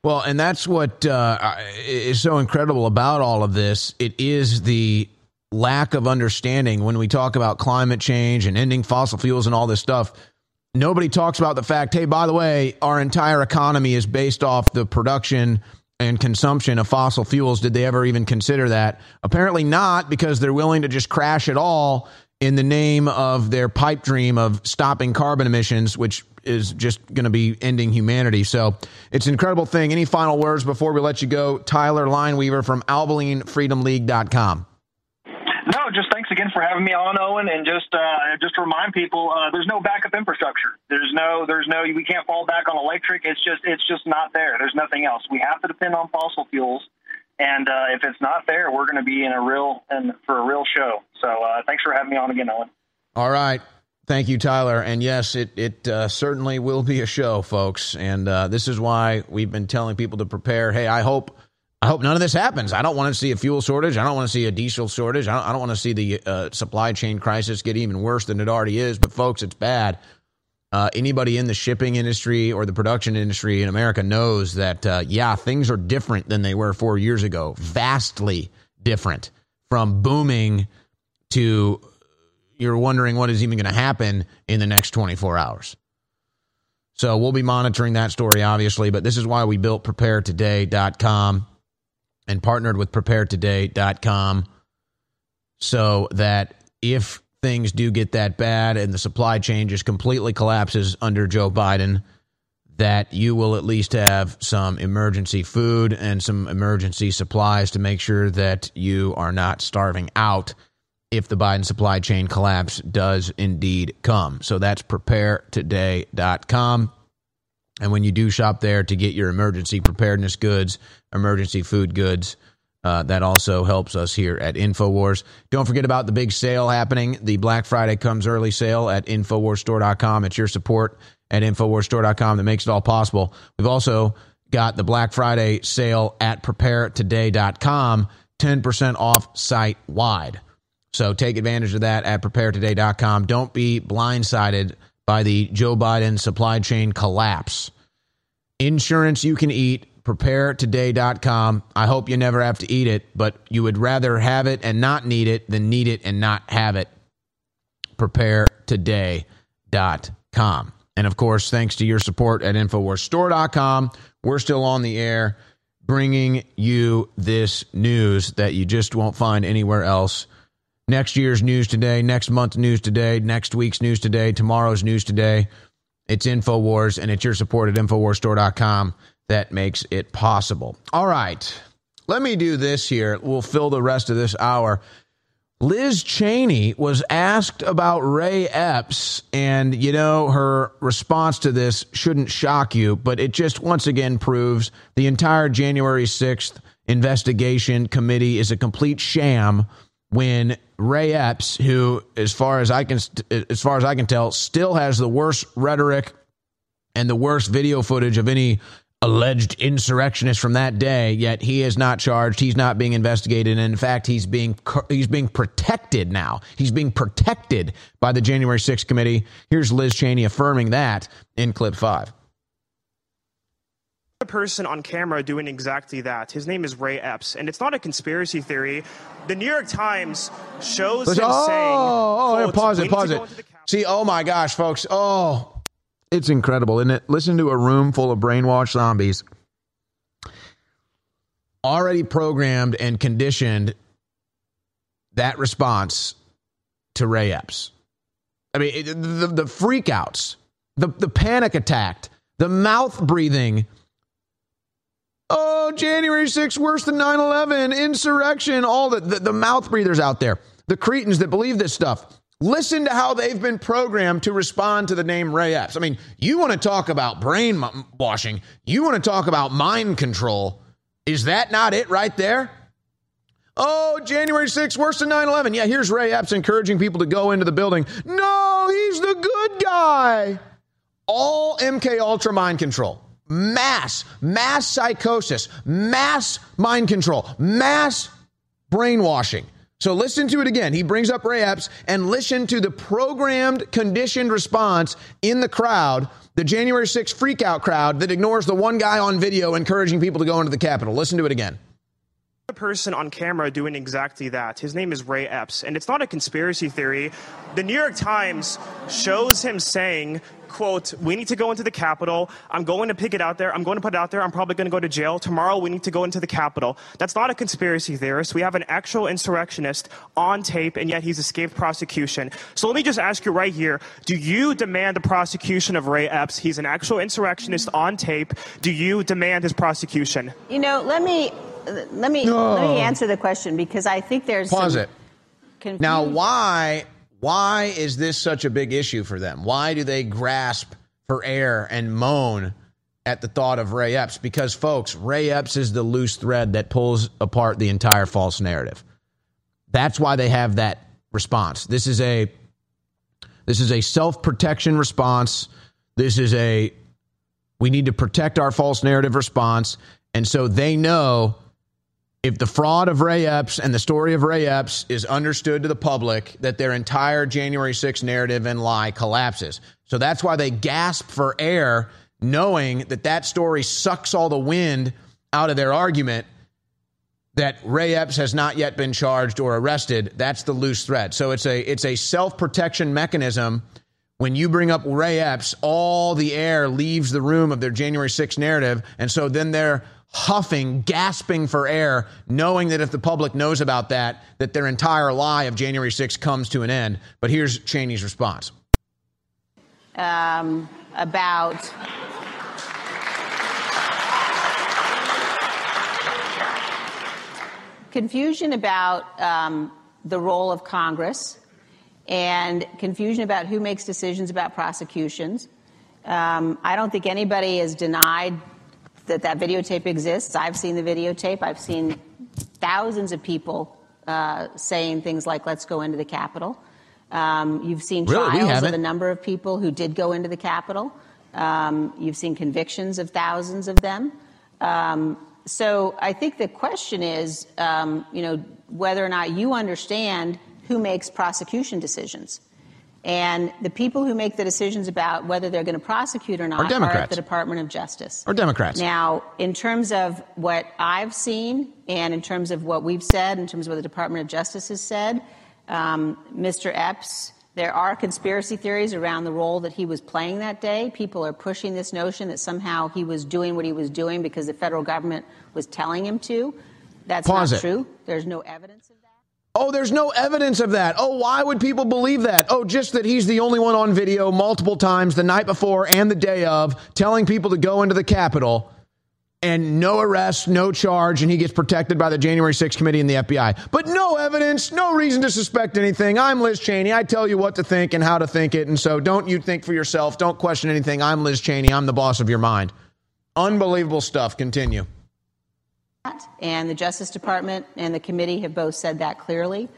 Well, and that's what uh, is so incredible about all of this. It is the lack of understanding when we talk about climate change and ending fossil fuels and all this stuff. nobody talks about the fact, hey, by the way, our entire economy is based off the production and consumption of fossil fuels. Did they ever even consider that? Apparently not, because they're willing to just crash it all in the name of their pipe dream of stopping carbon emissions, which is just going to be ending humanity. So it's an incredible thing. Any final words before we let you go? Tyler Lineweaver from AbileneFreedomLeague.com. No, just again for having me on, Owen, and just uh, just to remind people, uh, there's no backup infrastructure. There's no, there's no, we can't fall back on electric. It's just, it's just not there. There's nothing else. We have to depend on fossil fuels, and uh, if it's not there, we're going to be in a real and for a real show. So uh, thanks for having me on again, Owen. All right. Thank you, Tyler. And yes, it it uh, certainly will be a show, folks. And uh, this is why we've been telling people to prepare. Hey, I hope I hope none of this happens. I don't want to see a fuel shortage. I don't want to see a diesel shortage. I don't, I don't want to see the uh, supply chain crisis get even worse than it already is. But folks, it's bad. Uh, anybody in the shipping industry or the production industry in America knows that uh, yeah, things are different than they were four years ago. Vastly different from booming to you're wondering what is even going to happen in the next 24 hours. So we'll be monitoring that story, obviously, but this is why we built preparetoday.com and partnered with preparetoday.com so that if things do get that bad and the supply chain just completely collapses under Joe Biden, that you will at least have some emergency food and some emergency supplies to make sure that you are not starving out if the Biden supply chain collapse does indeed come. So that's preparetoday.com. And when you do shop there to get your emergency preparedness goods, emergency food goods, uh, that also helps us here at InfoWars. Don't forget about the big sale happening. The Black Friday comes early sale at InfoWarsStore.com. It's your support at InfoWarsStore.com that makes it all possible. We've also got the Black Friday sale at PrepareToday.com, 10% off site wide. So take advantage of that at preparetoday.com. Don't be blindsided by the Joe Biden supply chain collapse. Insurance you can eat, preparetoday.com. I hope you never have to eat it, but you would rather have it and not need it than need it and not have it. Preparetoday.com. And of course, thanks to your support at InfoWarsStore.com, we're still on the air bringing you this news that you just won't find anywhere else next year's news today, next month's news today, next week's news today, tomorrow's news today. It's InfoWars, and it's your support at InfoWarsStore.com that makes it possible. All right. Let me do this here. We'll fill the rest of this hour. Liz Cheney was asked about Ray Epps, and you know, her response to this shouldn't shock you, but it just once again proves the entire January 6th investigation committee is a complete sham when Ray Epps, who, as far as I can, as far as I can tell, still has the worst rhetoric and the worst video footage of any alleged insurrectionist from that day. Yet he is not charged. He's not being investigated. And in fact, he's being he's being protected now. He's being protected by the January 6th committee. Here's Liz Cheney affirming that in clip five a person on camera doing exactly that. His name is Ray Epps, and it's not a conspiracy theory. The New York Times shows him oh, saying, "Oh, oh pause it, pause it." See, oh my gosh, folks, oh, it's incredible, isn't it? Listen to a room full of brainwashed zombies, already programmed and conditioned that response to Ray Epps. I mean, it, the, the freakouts, the, the panic attack, the mouth breathing Oh, January 6th, worse than 9 11, insurrection, all the, the, the mouth breathers out there, the cretins that believe this stuff. Listen to how they've been programmed to respond to the name Ray Epps. I mean, you want to talk about brainwashing, you want to talk about mind control. Is that not it right there? Oh, January 6th, worse than 9 11. Yeah, here's Ray Epps encouraging people to go into the building. No, he's the good guy. All MK Ultra mind control mass, mass psychosis, mass mind control, mass brainwashing. So listen to it again. He brings up Ray Epps and listen to the programmed, conditioned response in the crowd, the January 6th freakout crowd that ignores the one guy on video encouraging people to go into the Capitol. Listen to it again person on camera doing exactly that. His name is Ray Epps, and it's not a conspiracy theory. The New York Times shows him saying, quote, we need to go into the Capitol. I'm going to pick it out there. I'm going to put it out there. I'm probably going to go to jail. Tomorrow we need to go into the Capitol. That's not a conspiracy theorist. We have an actual insurrectionist on tape, and yet he's escaped prosecution. So let me just ask you right here. Do you demand the prosecution of Ray Epps? He's an actual insurrectionist on tape. Do you demand his prosecution? You know, let me let me No. let me answer the question because I think there's Pause some it. confusion. Now, why why is this such a big issue for them? Why do they grasp for air and moan at the thought of Ray Epps? Because, folks, Ray Epps is the loose thread that pulls apart the entire false narrative. That's why they have that response. This is a this is a self-protection response. This is a we need to protect our false narrative response. And so they know if the fraud of Ray Epps and the story of Ray Epps is understood to the public, that their entire January 6th narrative and lie collapses. So that's why they gasp for air, knowing that that story sucks all the wind out of their argument that Ray Epps has not yet been charged or arrested. That's the loose thread. So it's a it's a self protection mechanism. When you bring up Ray Epps, all the air leaves the room of their January 6th narrative, and so then they're huffing, gasping for air, knowing that if the public knows about that, that their entire lie of January 6th comes to an end. But here's Cheney's response. um, about confusion about um, the role of Congress and confusion about who makes decisions about prosecutions. Um, I don't think anybody has denied that that videotape exists. I've seen the videotape. I've seen thousands of people uh, saying things like, let's go into the Capitol. Um, you've seen Really? Trials of a number of people who did go into the Capitol. Um, you've seen convictions of thousands of them. Um, so I think the question is, um, you know, whether or not you understand who makes prosecution decisions. And the people who make the decisions about whether they're going to prosecute or not are, at Democrats. the Department of Justice. Or Democrats. Now, in terms of what I've seen and in terms of what we've said, in terms of what the Department of Justice has said, um, Mr. Epps, there are conspiracy theories around the role that he was playing that day. People are pushing this notion that somehow he was doing what he was doing because the federal government was telling him to. That's Pause not it. true. There's no evidence. Oh, there's no evidence of that. Oh, why would people believe that? Oh, just that he's the only one on video multiple times the night before and the day of telling people to go into the Capitol and no arrest, no charge, and he gets protected by the January 6th committee and the FBI. But no evidence, no reason to suspect anything. I'm Liz Cheney. I tell you what to think and how to think it. And so don't you think for yourself. Don't question anything. I'm Liz Cheney. I'm the boss of your mind. Unbelievable stuff. Continue. And the Justice Department and the committee have both said that clearly.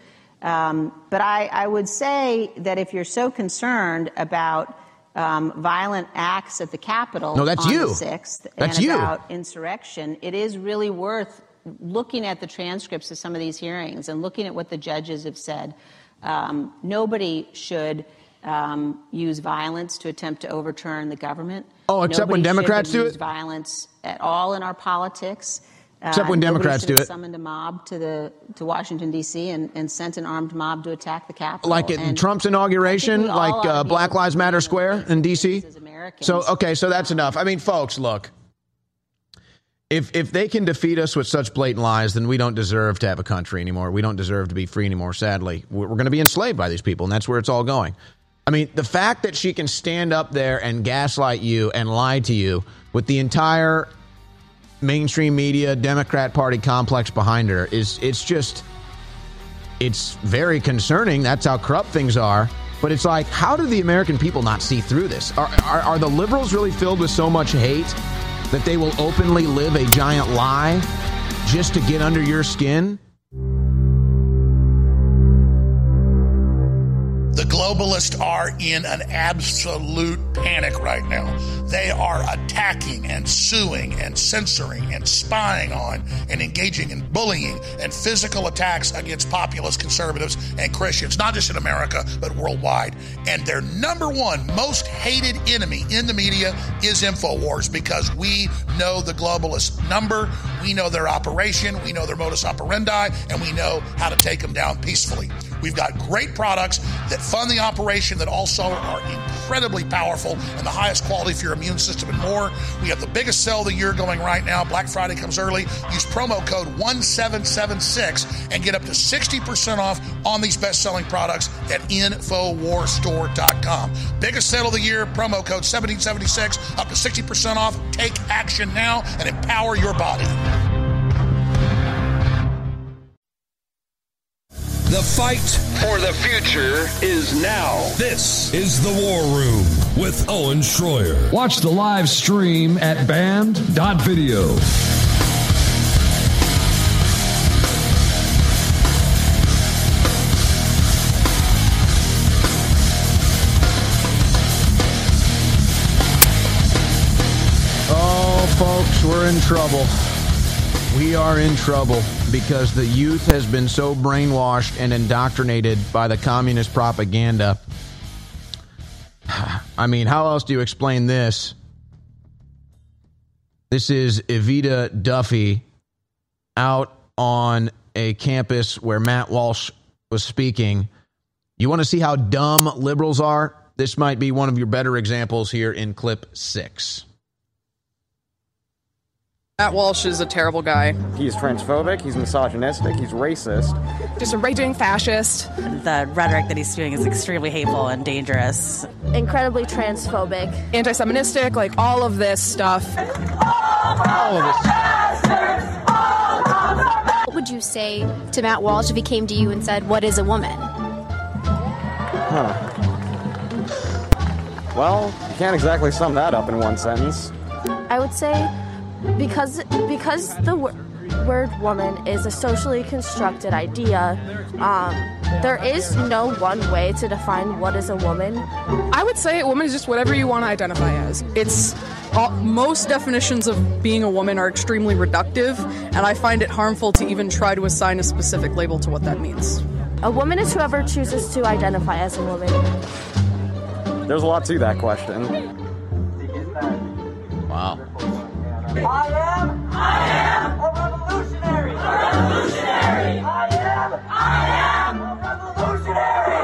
Um, but I, I would say that if you're so concerned about um, violent acts at the Capitol No, that's on you. the 6th That's and you. about insurrection, it is really worth looking at the transcripts of some of these hearings and looking at what the judges have said. Um, nobody should um, use violence to attempt to overturn the government. Oh, except when Nobody should Democrats do it? violence at all in our politics. Except when nobody Democrats do it. Summoned a mob to the to Washington D.C. and, and sent an armed mob to attack the Capitol. like at And Trump's inauguration, like uh, Black Lives Matter Square in D.C. So okay, so that's enough. I mean, folks, look. If if they can defeat us with such blatant lies, then we don't deserve to have a country anymore. We don't deserve to be free anymore. Sadly, we're, we're going to be enslaved by these people, and that's where it's all going. I mean, the fact that she can stand up there and gaslight you and lie to you with the entire mainstream media Democrat Party complex behind her is it's just it's very concerning. That's how corrupt things are. But it's like, how do the American people not see through this? Are, are, are the liberals really filled with so much hate that they will openly live a giant lie just to get under your skin? The globalists are in an absolute panic right now. They are attacking and suing and censoring and spying on and engaging in bullying and physical attacks against populist conservatives and Christians, not just in America, but worldwide. And their number one most hated enemy in the media is InfoWars because we know the globalist number, we know their operation, we know their modus operandi, and we know how to take them down peacefully. We've got great products that fund the operation that also are incredibly powerful and the highest quality for your immune system and more. We have the biggest sale of the year going right now. Black Friday comes early. Use promo code 1776 and get up to 60% off on these best selling products at InfoWarsStore.com. Biggest sale of the year, promo code 1776, up to 60% off. Take action now and empower your body. The fight for the future is now. This is the War Room with Owen Schroyer. Watch the live stream at band.video. Oh, folks, we're in trouble. We are in trouble because the youth has been so brainwashed and indoctrinated by the communist propaganda. I mean, how else do you explain this? This is Evita Duffy out on a campus where Matt Walsh was speaking. You want to see how dumb liberals are? This might be one of your better examples here in clip six. Matt Walsh is a terrible guy. He's transphobic, he's misogynistic, he's racist. Just a raging fascist. The rhetoric that he's spewing is extremely hateful and dangerous. Incredibly transphobic. Anti Semitic, like all of this stuff. All of this. What would you say to Matt Walsh if he came to you and said, What is a woman? Huh. Well, you can't exactly sum that up in one sentence. I would say because because the wor- word woman is a socially constructed idea um, there is no one way to define what is a woman I would say a woman is just whatever you want to identify as. It's all, most definitions of being a woman are extremely reductive, and I find it harmful to even try to assign a specific label to what that means. a woman is whoever chooses to identify as a woman There's a lot to that question. Wow. I am, I am a revolutionary. A revolutionary. I am, I am a revolutionary.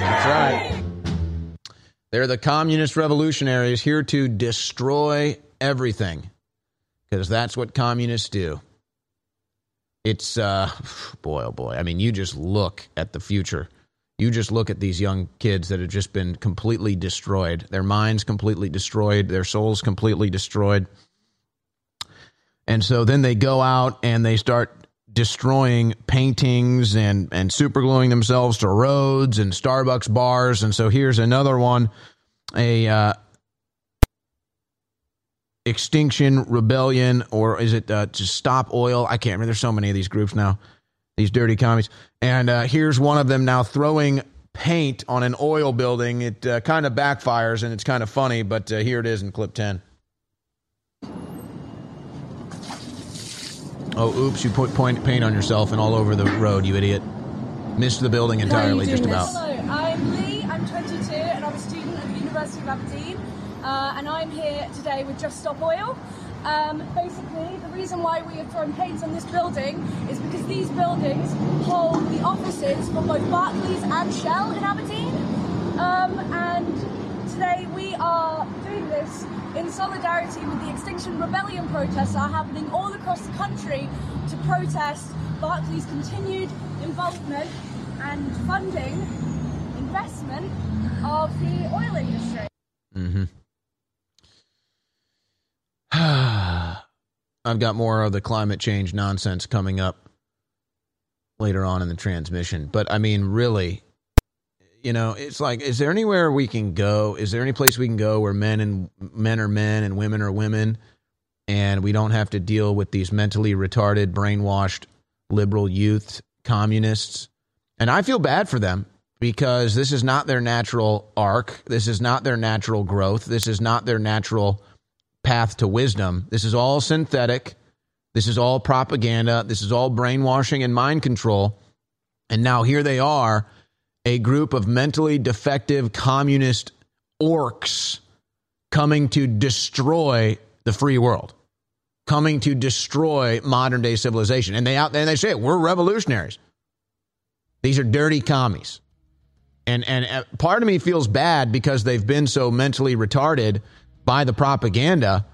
That's right. They're the communist revolutionaries here to destroy everything because that's what communists do. It's, uh, boy, oh boy. I mean, you just look at the future. You just look at these young kids that have just been completely destroyed, their minds completely destroyed, their souls completely destroyed. And so then they go out and they start destroying paintings and, and supergluing themselves to roads and Starbucks bars. And so here's another one a uh, Extinction Rebellion, or is it uh, to Stop Oil? I can't remember. There's so many of these groups now, these dirty commies. And uh, here's one of them now throwing paint on an oil building. It uh, kind of backfires and it's kind of funny, but uh, here it is in clip 10. Oh, oops, you put point, paint on yourself and all over the road, you idiot. Missed the building entirely, just about. Hello, I'm Lee, I'm 22 and I'm a student at the University of Aberdeen uh, and I'm here today with Just Stop Oil. Um, basically, the reason why we have thrown paint on this building is because these buildings hold the offices for both Barclays and Shell in Aberdeen. Um, and today we are doing this in solidarity with the Extinction Rebellion protests that are happening all across the country to protest Barclays' continued involvement and funding, investment of the oil industry. Mm-hmm. I've got more of the climate change nonsense coming up later on in the transmission. But I mean, really, you know, it's like, is there anywhere we can go? Is there any place we can go where men and men are men and women are women, and we don't have to deal with these mentally retarded, brainwashed liberal youth communists? And I feel bad for them. because this is not their natural arc. This is not their natural growth. This is not their natural path to wisdom. This is all synthetic. This is all propaganda. This is all brainwashing and mind control. And now here they are, a group of mentally defective communist orcs coming to destroy the free world, coming to destroy modern day civilization. And they out there they say we're revolutionaries. These are dirty commies. And and uh, part of me feels bad because they've been so mentally retarded by the propaganda.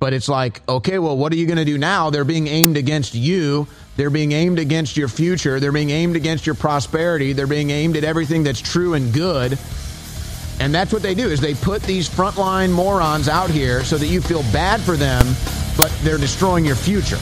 But it's like, okay, well, what are you going to do now? They're being aimed against you. They're being aimed against your future. They're being aimed against your prosperity. They're being aimed at everything that's true and good. And that's what they do is they put these frontline morons out here so that you feel bad for them, but they're destroying your future.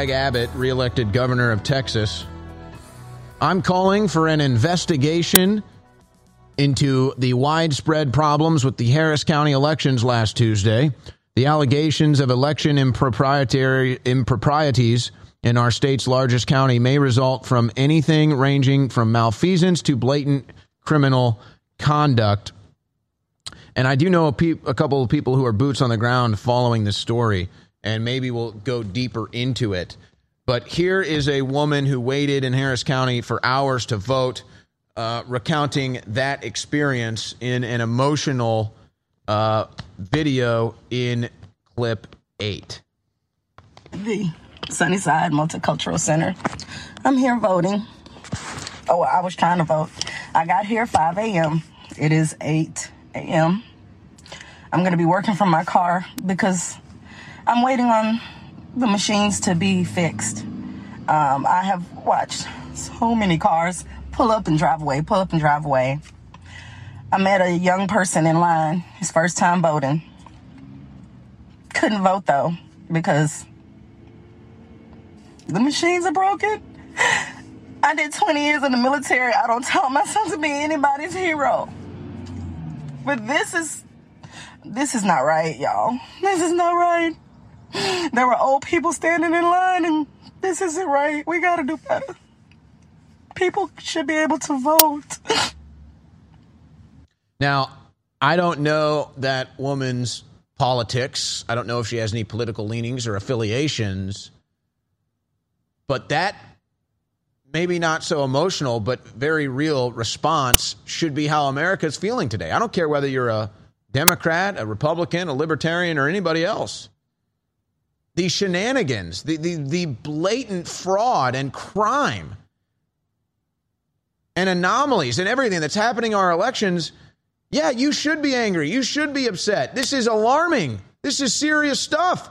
Greg Abbott, reelected governor of Texas. I'm calling for an investigation into the widespread problems with the Harris County elections last Tuesday. The allegations of election improprieties in our state's largest county may result from anything ranging from malfeasance to blatant criminal conduct. And I do know a, peop a couple of people who are boots on the ground following this story, and maybe we'll go deeper into it. But here is a woman who waited in Harris County for hours to vote, uh, recounting that experience in an emotional uh, video in clip eight. the Sunnyside Multicultural Center. I'm here voting. Oh, I was trying to vote. I got here 5 a.m. It is 8 a.m. I'm going to be working from my car because I'm waiting on the machines to be fixed. Um, I have watched so many cars pull up and drive away, pull up and drive away. I met a young person in line, his first time voting. Couldn't vote though because the machines are broken. I did 20 years in the military. I don't tell myself to be anybody's hero. But this is this is not right, y'all. This is not right. There were old people standing in line and this isn't right. We got to do better. People should be able to vote. Now, I don't know that woman's politics. I don't know if she has any political leanings or affiliations. But that maybe not so emotional, but very real response should be how America's feeling today. I don't care whether you're a Democrat, a Republican, a Libertarian, or anybody else. The shenanigans, the, the, the blatant fraud and crime and anomalies and everything that's happening in our elections, yeah, you should be angry. You should be upset. This is alarming. This is serious stuff.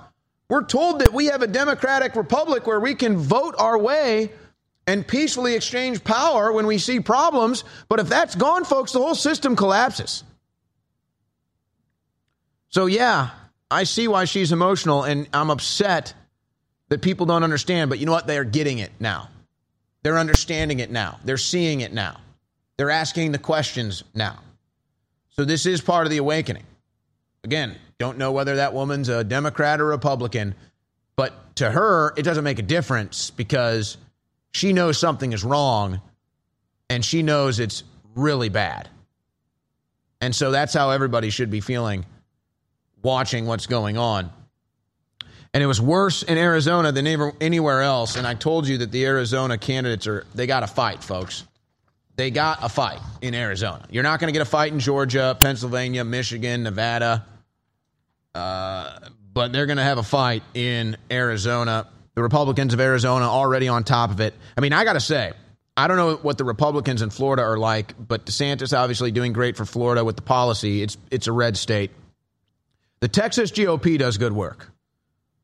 We're told that we have a democratic republic where we can vote our way and peacefully exchange power when we see problems. But if that's gone, folks, the whole system collapses. So, yeah, I see why she's emotional, and I'm upset that people don't understand. But you know what? They are getting it now. They're understanding it now. They're seeing it now. They're asking the questions now. So, this is part of the awakening. Again, don't know whether that woman's a Democrat or Republican, but to her, it doesn't make a difference because she knows something is wrong and she knows it's really bad. And so that's how everybody should be feeling watching what's going on. And it was worse in Arizona than anywhere else. And I told you that the Arizona candidates are, they got a fight, folks. they got a fight in Arizona. You're not going to get a fight in Georgia, Pennsylvania, Michigan, Nevada, uh, but they're going to have a fight in Arizona. The Republicans of Arizona already on top of it. I mean, I got to say, I don't know what the Republicans in Florida are like, but DeSantis obviously doing great for Florida with the policy. It's it's a red state. The Texas GOP does good work.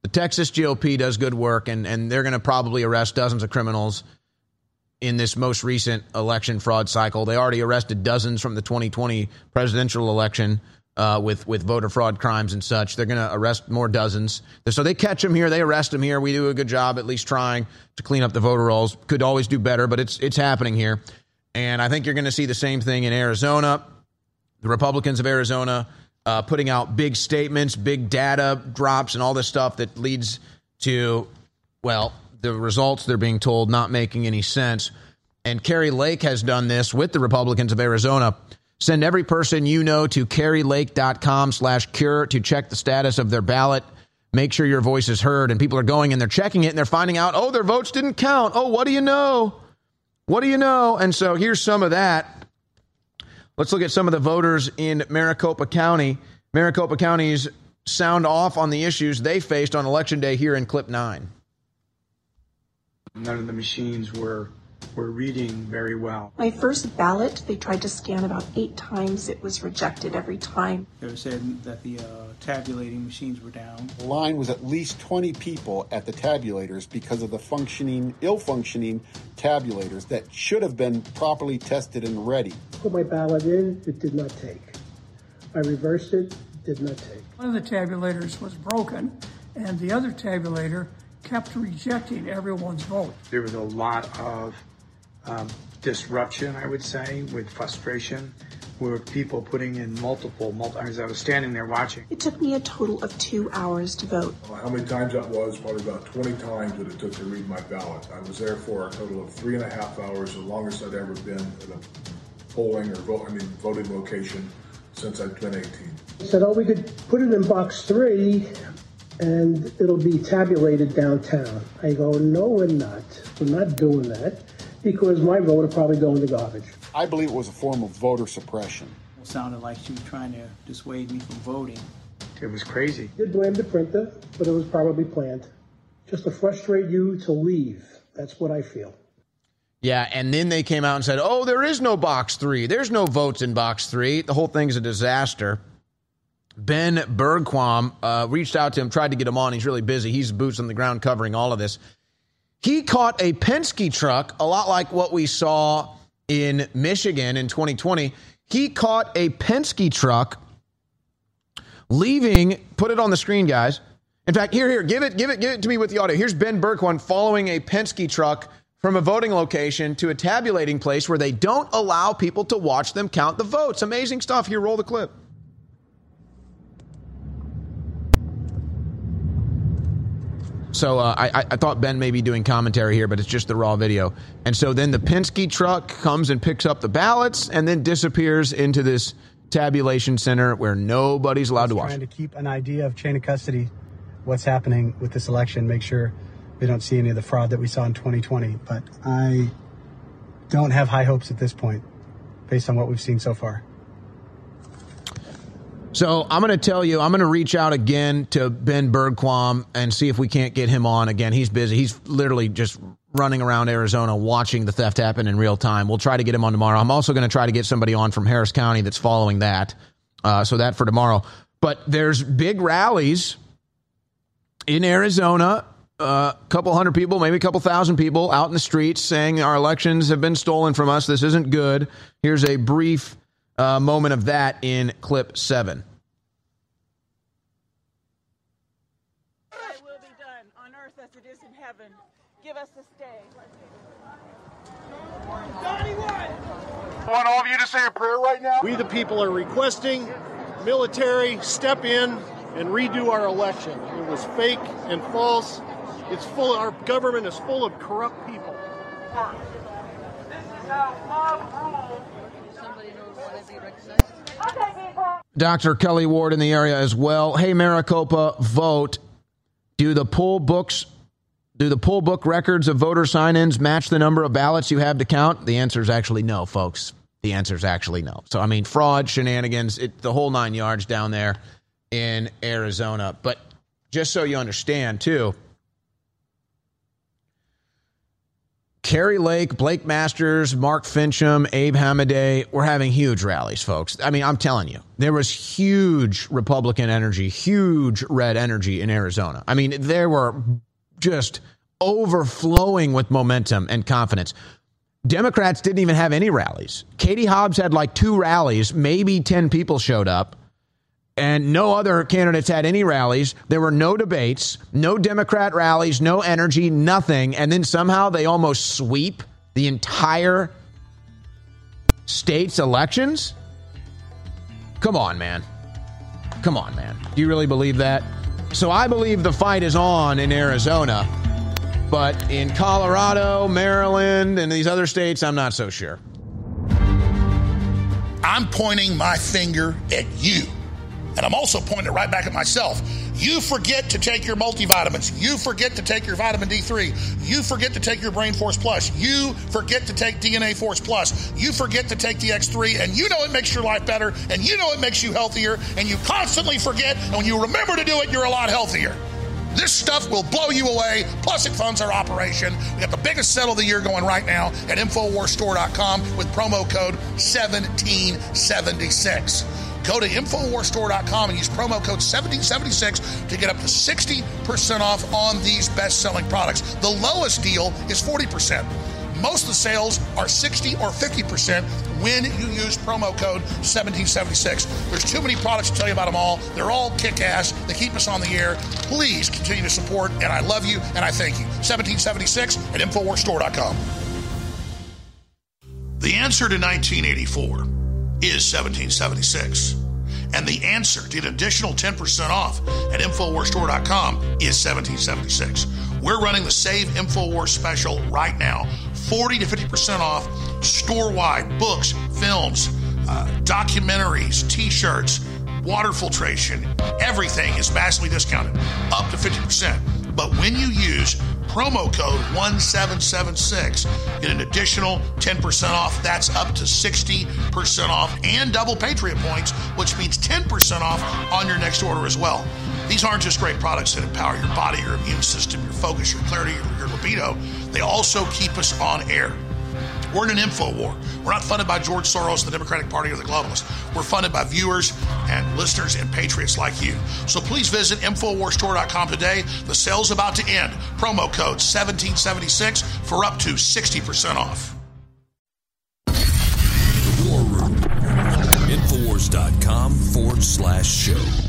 The Texas GOP does good work, and, and they're going to probably arrest dozens of criminals in this most recent election fraud cycle. They already arrested dozens from the 2020 presidential election uh, with with voter fraud crimes and such. They're going to arrest more dozens. So they catch them here, they arrest them here. We do a good job, at least trying to clean up the voter rolls. Could always do better, but it's it's happening here. And I think you're going to see the same thing in Arizona. The Republicans of Arizona uh, putting out big statements, big data drops, and all this stuff that leads to, well, the results they're being told not making any sense. And Kari Lake has done this with the Republicans of Arizona. Send every person you know to karilake.com slash cure to check the status of their ballot. Make sure your voice is heard. And people are going and they're checking it and they're finding out, oh, their votes didn't count. Oh, what do you know? What do you know? And so here's some of that. Let's look at some of the voters in Maricopa County. Maricopa County's sound off on the issues they faced on election day here in clip nine. None of the machines were were reading very well. My first ballot, they tried to scan about eight times. It was rejected every time. They were saying that the uh, tabulating machines were down. The line was at least 20 people at the tabulators because of the functioning, ill functioning tabulators that should have been properly tested and ready. Put my ballot in, it did not take. I reversed it, it did not take. One of the tabulators was broken, and the other tabulator kept rejecting everyone's vote. There was a lot of um, disruption, I would say, with frustration, where people putting in multiple, multiple, as I was standing there watching. It took me a total of two hours to vote. How many times that was? Probably about 20 times that it took to read my ballot. I was there for a total of three and a half hours, the longest I'd ever been at a polling or vote, I mean, voting location since I've been 18. He said, oh, we could put it in box three and it'll be tabulated downtown. I go, no, we're not. We're not doing that because my vote would probably go in the garbage. I believe it was a form of voter suppression. It sounded like she was trying to dissuade me from voting. It was crazy. Did blame the printer, but it was probably planned. Just to frustrate you to leave. That's what I feel. Yeah, and then they came out and said, oh, there is no box three. There's no votes in box three. The whole thing's a disaster. Ben Bergquam uh, reached out to him, tried to get him on. He's really busy. He's boots on the ground covering all of this. He caught a Penske truck, a lot like what we saw in Michigan in 2020. He caught a Penske truck leaving, put it on the screen, guys. In fact, here, here, give it, give it, give it to me with the audio. Here's Ben Bergquam following a Penske truck from a voting location to a tabulating place where they don't allow people to watch them count the votes. Amazing stuff. Here, roll the clip. So uh, I, I thought Ben may be doing commentary here, but it's just the raw video. And so then the Penske truck comes and picks up the ballots and then disappears into this tabulation center where nobody's allowed to watch. Trying to keep an idea of chain of custody, what's happening with this election, make sure we don't see any of the fraud that we saw in 2020. But I don't have high hopes at this point, based on what we've seen so far. So I'm going to tell you, I'm going to reach out again to Ben Bergquam and see if we can't get him on again. He's busy. He's literally just running around Arizona watching the theft happen in real time. We'll try to get him on tomorrow. I'm also going to try to get somebody on from Harris County that's following that. Uh, so that for tomorrow. But there's big rallies in Arizona. A uh, couple hundred people, maybe a couple thousand people out in the streets saying our elections have been stolen from us. This isn't good. Here's a brief uh, moment of that in clip seven. will be done on earth as it is in heaven. Give us this day. I want all of you to say a prayer right now. We, the people, are requesting military step in and redo our election. It was fake and false. It's full. Our government is full of corrupt people. This is how mob rule. Dr. Kelli Ward in the area as well. Hey, Maricopa, vote. Do the poll books Do the poll book records of voter sign ins match the number of ballots you have to count? The answer is actually no, folks. The answer is actually no. So, I mean, fraud, shenanigans, it, the whole nine yards down there in Arizona. But just so you understand, too, Kari Lake, Blake Masters, Mark Finchem, Abe Hamadeh were having huge rallies, folks. I mean, I'm telling you, there was huge Republican energy, huge red energy in Arizona. I mean, there were just overflowing with momentum and confidence. Democrats didn't even have any rallies. Katie Hobbs had like two rallies, maybe 10 people showed up, and no other candidates had any rallies. There were no debates, no Democrat rallies, no energy, nothing. And then somehow they almost sweep the entire state's elections? Come on, man. Come on, man. Do you really believe that? So I believe the fight is on in Arizona. But in Colorado, Maryland, and these other states, I'm not so sure. I'm pointing my finger at you. And I'm also pointing it right back at myself. You forget to take your multivitamins. You forget to take your vitamin D3. You forget to take your Brain Force Plus. You forget to take DNA Force Plus. You forget to take the X3. And you know it makes your life better. And you know it makes you healthier. And you constantly forget. And when you remember to do it, you're a lot healthier. This stuff will blow you away. Plus, it funds our operation. We got the biggest sale of the year going right now at InfoWarsStore.com with promo code 1776. Go to InfoWarsStore.com and use promo code 1776 to get up to 60% off on these best selling products. The lowest deal is 40%. Most of the sales are 60 or 50% when you use promo code 1776. There's too many products to tell you about them all. They're all kick ass. They keep us on the air. Please continue to support, and I love you and I thank you. 1776 at InfoWarsStore.com. The answer to 1984 is 1776. And the answer to an additional 10% off at InfoWarsStore.com is 1776. We're running the Save InfoWars special right now 40 to 50% off store wide books, films, uh, documentaries, t shirts, water filtration. Everything is vastly discounted, up to 50%. But when you use promo code 1776, get an additional 10% off. That's up to 60% off and double Patriot points, which means 10% off on your next order as well. These aren't just great products that empower your body, your immune system, your focus, your clarity, your, your libido. They also keep us on air. We're in an info war. We're not funded by George Soros, the Democratic Party, or the globalists. We're funded by viewers and listeners and patriots like you. So please visit InfoWarsStore.com today. The sale's about to end. Promo code 1776 for up to 60% off. The War Room. Infowars.com forward slash show.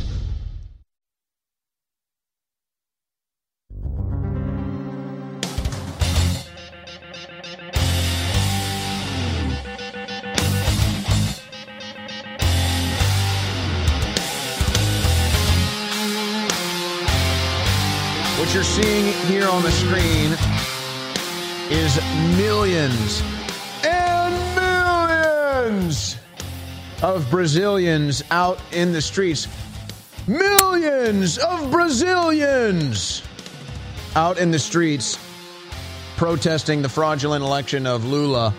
Here on the screen is millions and millions of Brazilians out in the streets. Millions of Brazilians out in the streets protesting the fraudulent election of Lula.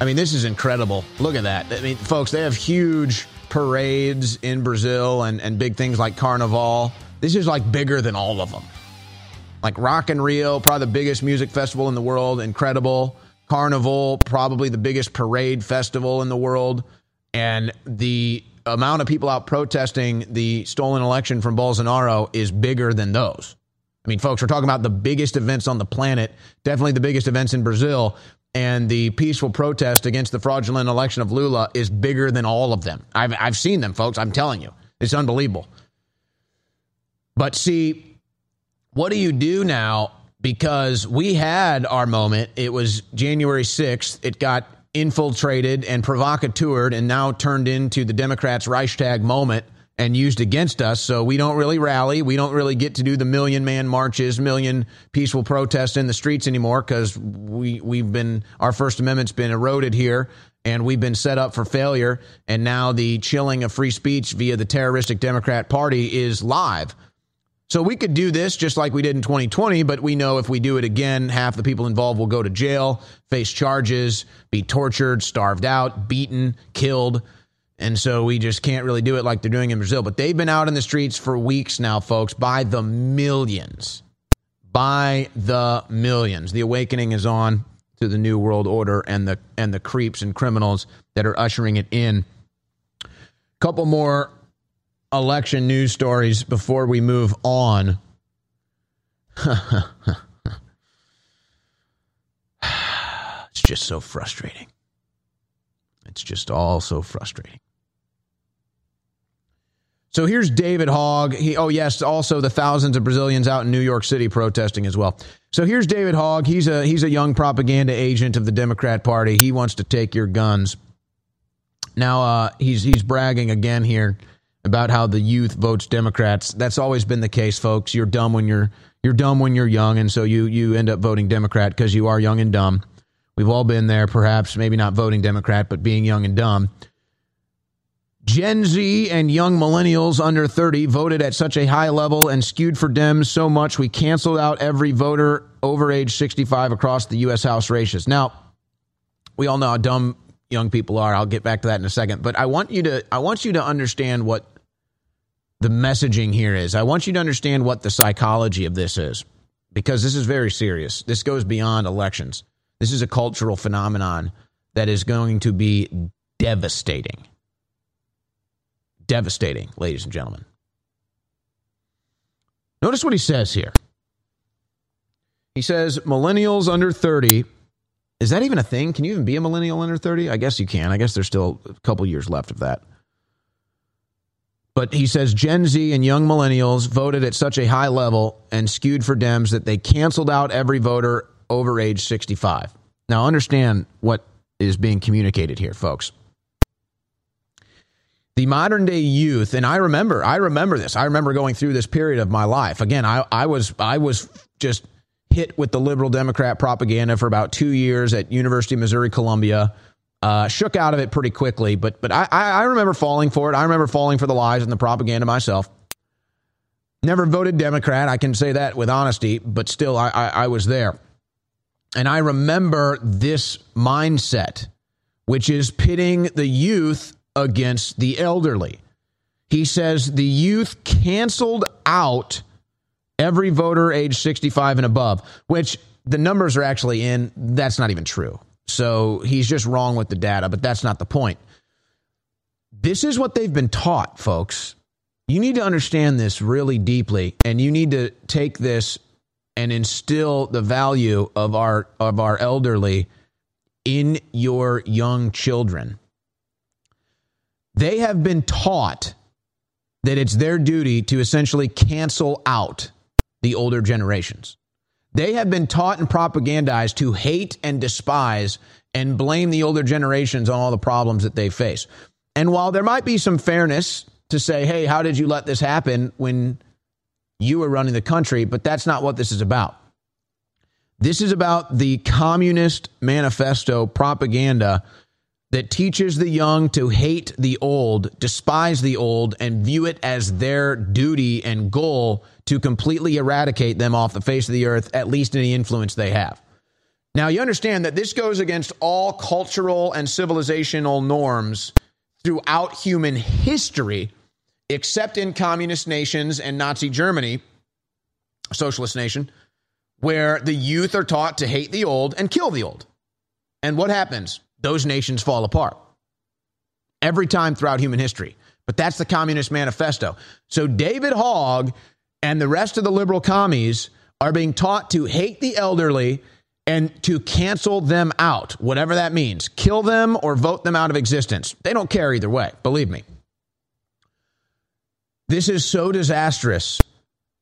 I mean, this is incredible. Look at that. I mean, folks, they have huge parades in Brazil and, and big things like Carnival. This is like bigger than all of them like Rock in Rio, probably the biggest music festival in the world, incredible. Carnival, probably the biggest parade festival in the world. And the amount of people out protesting the stolen election from Bolsonaro is bigger than those. I mean, folks, we're talking about the biggest events on the planet, definitely the biggest events in Brazil. And the peaceful protest against the fraudulent election of Lula is bigger than all of them. I've, I've seen them, folks. I'm telling you, it's unbelievable. But see, what do you do now? Because we had our moment. It was January 6th. It got infiltrated and provocateured and now turned into the Democrats' Reichstag moment and used against us. So we don't really rally. We don't really get to do the million man marches, million peaceful protests in the streets anymore because we, we've been, our First Amendment's been eroded here and we've been set up for failure. And now the chilling of free speech via the terroristic Democrat Party is live. So we could do this just like we did in 2020, but we know if we do it again, half the people involved will go to jail, face charges, be tortured, starved out, beaten, killed. And so we just can't really do it like they're doing in Brazil. But they've been out in the streets for weeks now, folks, by the millions. By the millions. The awakening is on to the new world order and the and the creeps and criminals that are ushering it in. Couple more election news stories before we move on. it's just so frustrating. It's just all so frustrating. So here's David Hogg. He, oh yes, also the thousands of Brazilians out in New York City protesting as well. So here's David Hogg. He's a he's a young propaganda agent of the Democrat Party. He wants to take your guns. Now uh, he's he's bragging again here about how the youth votes Democrats. That's always been the case, folks. You're dumb when you're you're dumb when you're young, and so you you end up voting Democrat because you are young and dumb. We've all been there, perhaps maybe not voting Democrat, but being young and dumb. Gen Z and young millennials under 30 voted at such a high level and skewed for Dems so much we canceled out every voter over age 65 across the U.S. House races. Now, we all know how dumb young people are. I'll get back to that in a second, but I want you to I want you to understand what the messaging here is. I want you to understand what the psychology of this is because this is very serious. This goes beyond elections. This is a cultural phenomenon that is going to be devastating devastating, ladies and gentlemen. Notice what he says here. He says millennials under 30. Is that even a thing? Can you even be a millennial under 30? I guess you can. I guess there's still a couple years left of that. But he says Gen Z and young millennials voted at such a high level and skewed for Dems that they canceled out every voter over age 65. Now, understand what is being communicated here, folks. The modern day youth and i remember i remember this. I remember going through this period of my life. Again i, I was i was just hit with the liberal democrat propaganda for about two years at university of missouri columbia uh, shook out of it pretty quickly but but I, I remember falling for it i remember falling for the lies and the propaganda myself never voted democrat i can say that with honesty but still i, I, I was there and i remember this mindset which is pitting the youth against the elderly. He says the youth canceled out every voter age 65 and above, which the numbers are actually in. That's not even true. So he's just wrong with the data, but that's not the point. This is what they've been taught, folks. You need to understand this really deeply, and you need to take this and instill the value of our of our elderly in your young children. They have been taught that it's their duty to essentially cancel out the older generations. They have been taught and propagandized to hate and despise and blame the older generations on all the problems that they face. And while there might be some fairness to say, hey, how did you let this happen when you were running the country? But that's not what this is about. This is about the Communist Manifesto propaganda that teaches the young to hate the old, despise the old, and view it as their duty and goal to completely eradicate them off the face of the earth, at least any influence they have. Now, you understand that this goes against all cultural and civilizational norms throughout human history, except in communist nations and Nazi Germany, socialist nation, where the youth are taught to hate the old and kill the old. And what happens? Those nations fall apart every time throughout human history. But that's the Communist Manifesto. So David Hogg and the rest of the liberal commies are being taught to hate the elderly and to cancel them out, whatever that means. Kill them or vote them out of existence. They don't care either way, believe me. This is so disastrous.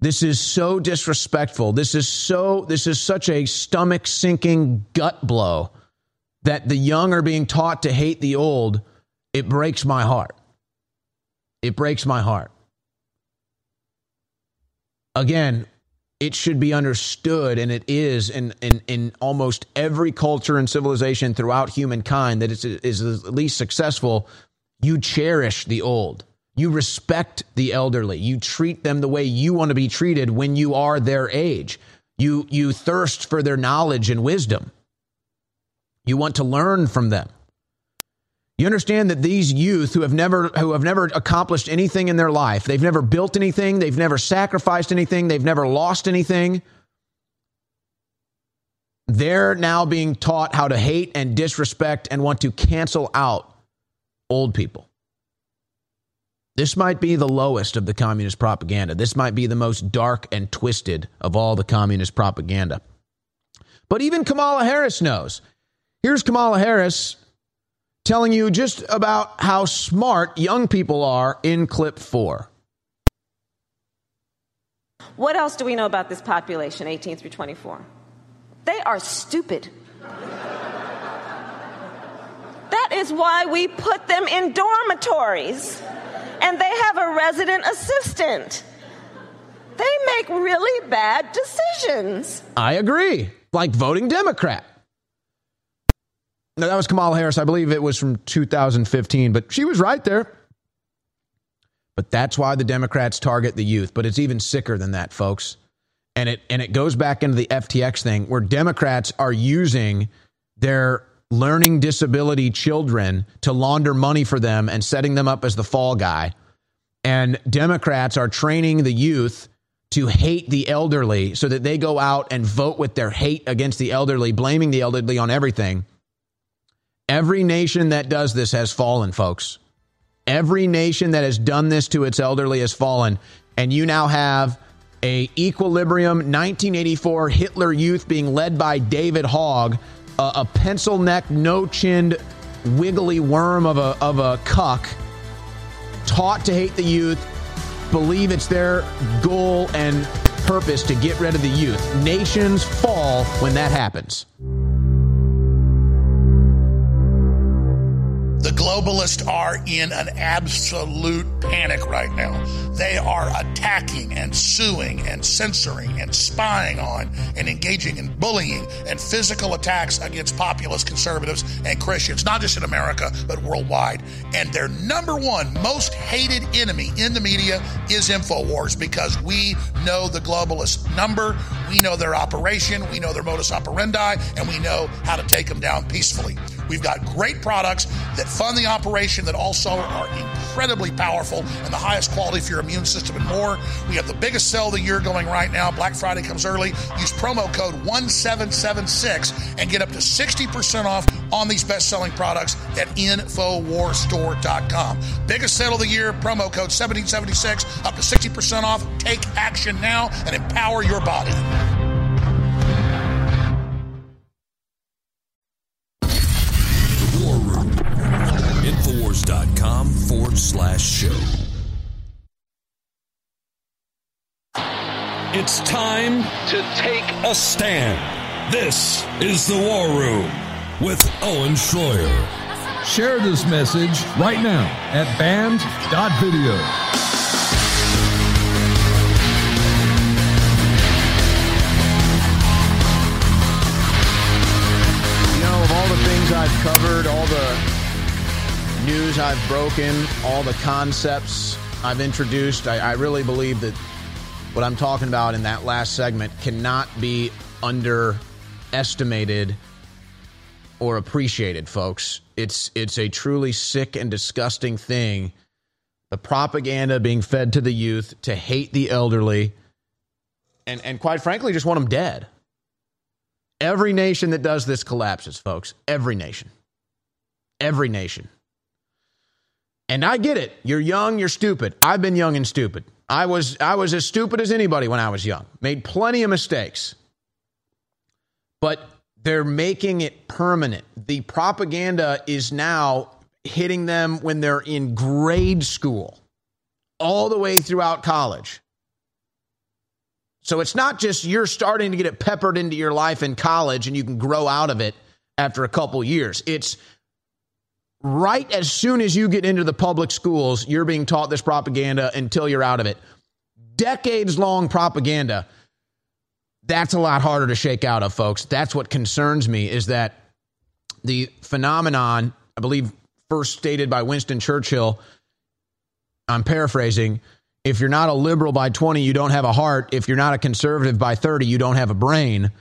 This is so disrespectful. This is so this is such a stomach sinking gut blow that the young are being taught to hate the old, it breaks my heart. It breaks my heart. Again, it should be understood, and it is in, in, in almost every culture and civilization throughout humankind that is, is at least successful. You cherish the old, You respect the elderly. You treat them the way you want to be treated when you are their age. You, you thirst for their knowledge and wisdom. You want to learn from them. You understand that these youth who have never who have never accomplished anything in their life, they've never built anything, they've never sacrificed anything, they've never lost anything. They're now being taught how to hate and disrespect and want to cancel out old people. This might be the lowest of the communist propaganda. This might be the most dark and twisted of all the communist propaganda. But even Kamala Harris knows. Here's Kamala Harris telling you just about how smart young people are in clip four. What else do we know about this population, 18 through 24? They are stupid. that is why we put them in dormitories and they have a resident assistant. They make really bad decisions. I agree. Like voting Democrat. No, that was Kamala Harris. I believe it was from 2015, but she was right there. But that's why the Democrats target the youth. But it's even sicker than that, folks. And it and it goes back into the FTX thing where Democrats are using their learning disability children to launder money for them and setting them up as the fall guy. And Democrats are training the youth to hate the elderly so that they go out and vote with their hate against the elderly, blaming the elderly on everything. Every nation that does this has fallen, folks. Every nation that has done this to its elderly has fallen. And you now have a equilibrium 1984 Hitler Youth being led by David Hogg, a, a pencil neck, no chinned, wiggly worm of a, of a cuck, taught to hate the youth, believe it's their goal and purpose to get rid of the youth. Nations fall when that happens. The globalists are in an absolute panic right now. They are attacking and suing and censoring and spying on and engaging in bullying and physical attacks against populist conservatives and Christians, not just in America, but worldwide. And their number one most hated enemy in the media is InfoWars because we know the globalist number, we know their operation, we know their modus operandi, and we know how to take them down peacefully. We've got great products that fund the operation that also are incredibly powerful and the highest quality for your immune system and more. We have the biggest sale of the year going right now. Black Friday comes early. Use promo code 1776 and get up to 60% off on these best selling products at InfoWarsStore.com. Biggest sale of the year, promo code 1776, up to 60% off. Take action now and empower your body. It's time to take a stand. This is the War Room with Owen Shroyer. Share this message right now at band.video. You know, of all the things I've covered, all the news I've broken, all the concepts I've introduced, I, I really believe that what I'm talking about in that last segment cannot be underestimated or appreciated, folks. It's it's a truly sick and disgusting thing. The propaganda being fed to the youth to hate the elderly and and quite frankly just want them dead. Every nation that does this collapses, folks. Every nation. Every nation. And I get it. You're young, you're stupid. I've been young and stupid. I was I was as stupid as anybody when I was young. Made plenty of mistakes. But they're making it permanent. The propaganda is now hitting them when they're in grade school, all the way throughout college. So it's not just you're starting to get it peppered into your life in college and you can grow out of it after a couple years. It's right as soon as you get into the public schools, you're being taught this propaganda until you're out of it. Decades long propaganda. That's a lot harder to shake out of, folks. That's what concerns me is that the phenomenon, I believe, first stated by Winston Churchill, I'm paraphrasing. If you're not a liberal by 20, you don't have a heart. If you're not a conservative by 30, you don't have a brain.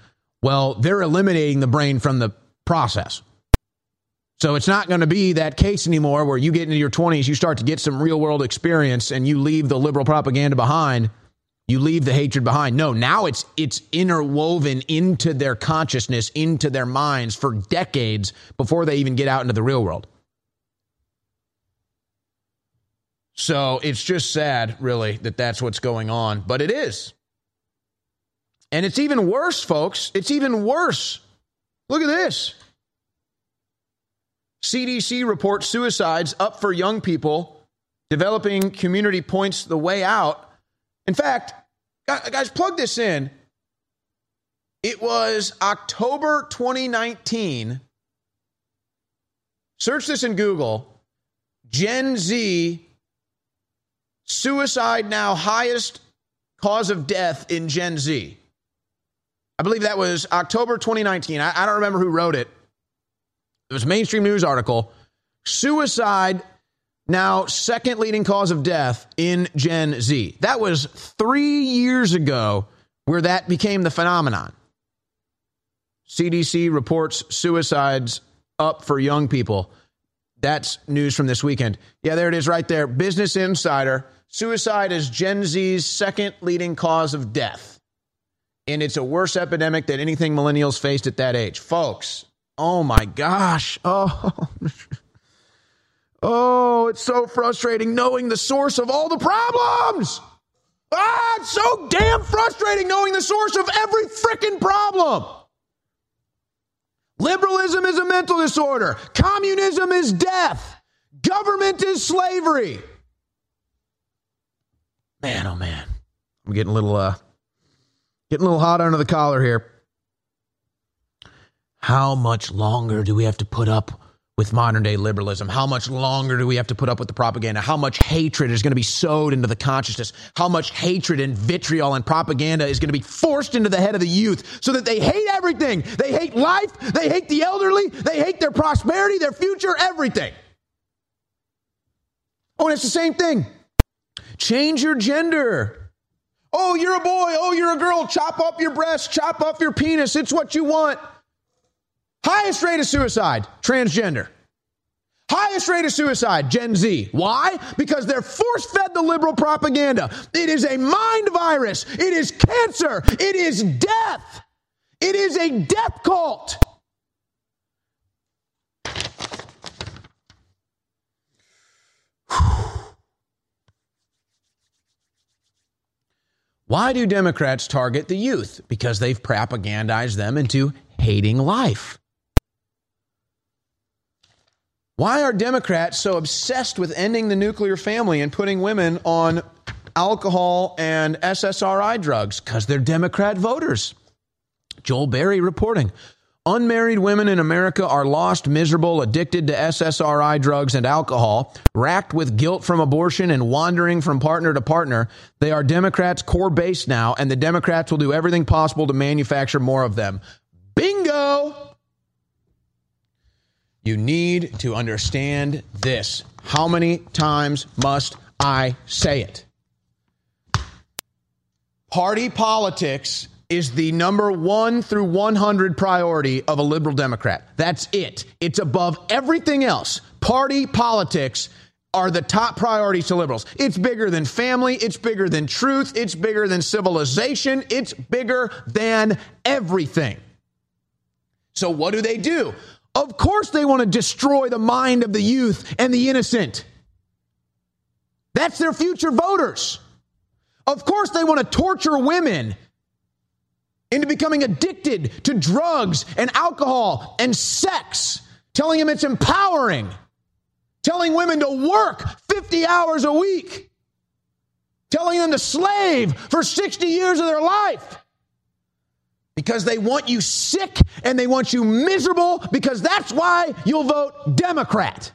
Well, they're eliminating the brain from the process. So it's not going to be that case anymore where you get into your 20s, you start to get some real world experience and you leave the liberal propaganda behind. You leave the hatred behind. No, now it's it's interwoven into their consciousness, into their minds for decades before they even get out into the real world. So it's just sad, really, that that's what's going on, but it is. And it's even worse, folks. It's even worse. Look at this. CDC reports suicides up for young people. Developing community points the way out. In fact, guys, plug this in. It was October 2019. Search this in Google. Gen Z suicide now highest cause of death in Gen Z. I believe that was October 2019. I, I don't remember who wrote it. It was a mainstream news article. Suicide now second leading cause of death in Gen Z. That was three years ago where that became the phenomenon. CDC reports suicides up for young people. That's news from this weekend. Yeah, there it is right there. Business Insider. Suicide is Gen Z's second leading cause of death. And it's a worse epidemic than anything millennials faced at that age. Folks, oh my gosh. Oh. Oh, it's so frustrating knowing the source of all the problems. Ah, it's so damn frustrating knowing the source of every freaking problem. Liberalism is a mental disorder. Communism is death. Government is slavery. Man, oh man. I'm getting a little uh getting a little hot under the collar here. How much longer do we have to put up with modern day liberalism? How much longer do we have to put up with the propaganda? How much hatred is going to be sowed into the consciousness? How much hatred and vitriol and propaganda is going to be forced into the head of the youth so that they hate everything? They hate life, they hate the elderly, they hate their prosperity, their future, everything. Oh, and it's the same thing. Change your gender. Oh, you're a boy. Oh, you're a girl. Chop off your breast. Chop off your penis. It's what you want. Highest rate of suicide, transgender. Highest rate of suicide, Gen Z. Why? Because they're force fed the liberal propaganda. It is a mind virus. It is cancer. It is death. It is a death cult. Why do Democrats target the youth? Because they've propagandized them into hating life. Why are Democrats so obsessed with ending the nuclear family and putting women on alcohol and SSRI drugs? Because they're Democrat voters. Joel Berry reporting. Unmarried women in America are lost, miserable, addicted to SSRI drugs and alcohol, racked with guilt from abortion and wandering from partner to partner. They are Democrats' core base now, and the Democrats will do everything possible to manufacture more of them. Bingo! You need to understand this. How many times must I say it? Party politics is the number one through 100 priority of a liberal Democrat. That's it. It's above everything else. Party politics are the top priorities to liberals. It's bigger than family. It's bigger than truth. It's bigger than civilization. It's bigger than everything. So, what do they do? Of course, they want to destroy the mind of the youth and the innocent. That's their future voters. Of course, they want to torture women into becoming addicted to drugs and alcohol and sex, telling them it's empowering, telling women to work 50 hours a week, telling them to slave for 60 years of their life because they want you sick and they want you miserable because that's why you'll vote Democrat.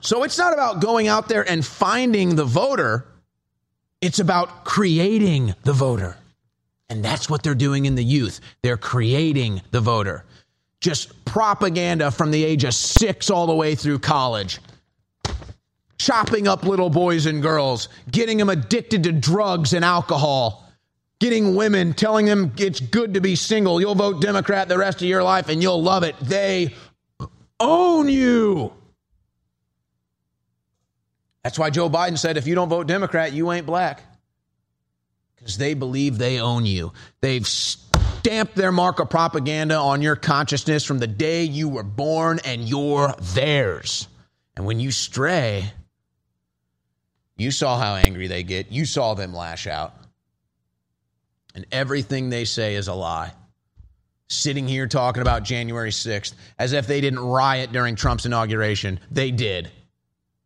So it's not about going out there and finding the voter, it's about creating the voter. And that's what they're doing in the youth. They're creating the voter. Just propaganda from the age of six all the way through college. chopping up little boys and girls, getting them addicted to drugs and alcohol, getting women, telling them it's good to be single. You'll vote Democrat the rest of your life and you'll love it. They own you. That's why Joe Biden said if you don't vote Democrat, you ain't black. Because they believe they own you. They've stamped their mark of propaganda on your consciousness from the day you were born, and you're theirs. And when you stray, you saw how angry they get. You saw them lash out. And everything they say is a lie. Sitting here talking about January 6th as if they didn't riot during Trump's inauguration. They did.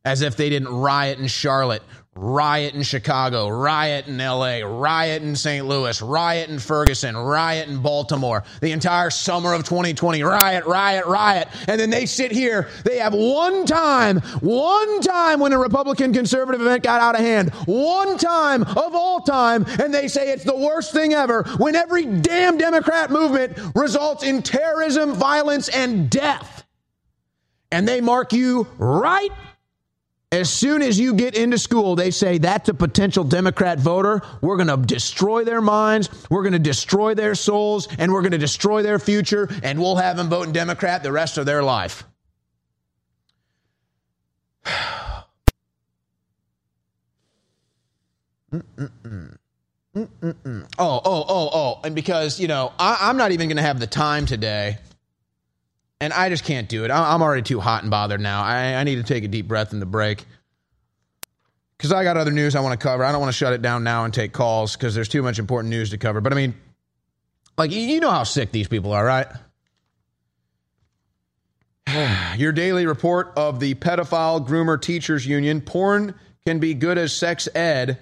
As if they didn't riot in Charlotte, riot in Chicago, riot in LA, riot in St. Louis, riot in Ferguson, riot in Baltimore, the entire summer of 2020, riot, riot, riot. And then they sit here, they have one time, one time when a Republican conservative event got out of hand, one time of all time, and they say it's the worst thing ever when every damn Democrat movement results in terrorism, violence, and death. And they mark you right as soon as you get into school, they say that's a potential Democrat voter. We're going to destroy their minds. We're going to destroy their souls and we're going to destroy their future and we'll have them voting Democrat the rest of their life. Mm-mm-mm. Mm-mm-mm. Oh, oh, oh, oh. And because, you know, I, am not even going to have the time today. And I just can't do it. I, am already too hot and bothered now. I, I need to take a deep breath in the break. Because I got other news I want to cover. I don't want to shut it down now and take calls because there's too much important news to cover. But I mean, like, you know how sick these people are, right? Your daily report of the pedophile groomer teachers union. Porn can be good as sex ed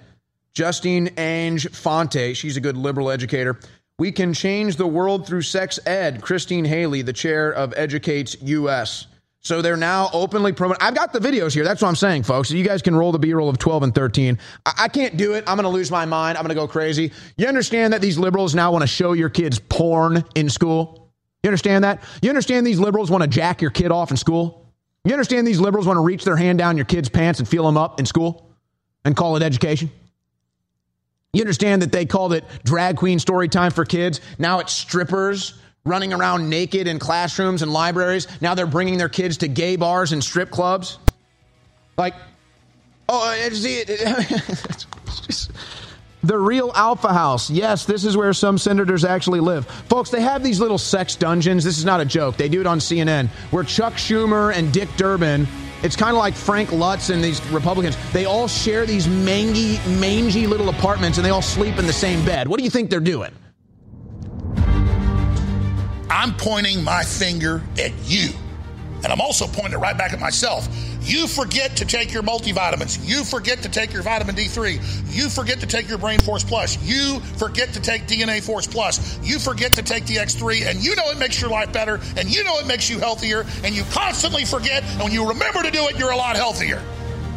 Justine Ang Fonte, she's a good liberal educator. We can change the world through sex ed. Christine Haley, the chair of Educates US. So they're now openly promoting. I've got the videos here. That's what I'm saying, folks. You guys can roll the B roll of 12 and 13. I, I can't do it. I'm going to lose my mind. I'm going to go crazy. You understand that these liberals now want to show your kids porn in school? You understand that? You understand these liberals want to jack your kid off in school? You understand these liberals want to reach their hand down your kid's pants and feel them up in school and call it education? You understand that they called it drag queen story time for kids. Now it's strippers running around naked in classrooms and libraries. Now they're bringing their kids to gay bars and strip clubs. Like, oh, uh, see, it's just, the real Alpha House. Yes, this is where some senators actually live. Folks, they have these little sex dungeons. This is not a joke. They do it on CNN, where Chuck Schumer and Dick Durbin it's kind of like Frank Luntz and these Republicans. They all share these mangy, mangy little apartments and they all sleep in the same bed. What do you think they're doing? I'm pointing my finger at you. And I'm also pointing it right back at myself. You forget to take your multivitamins. You forget to take your vitamin D3. You forget to take your Brain Force Plus. You forget to take DNA Force Plus. You forget to take the X3, and you know it makes your life better, and you know it makes you healthier, and you constantly forget, and when you remember to do it, you're a lot healthier.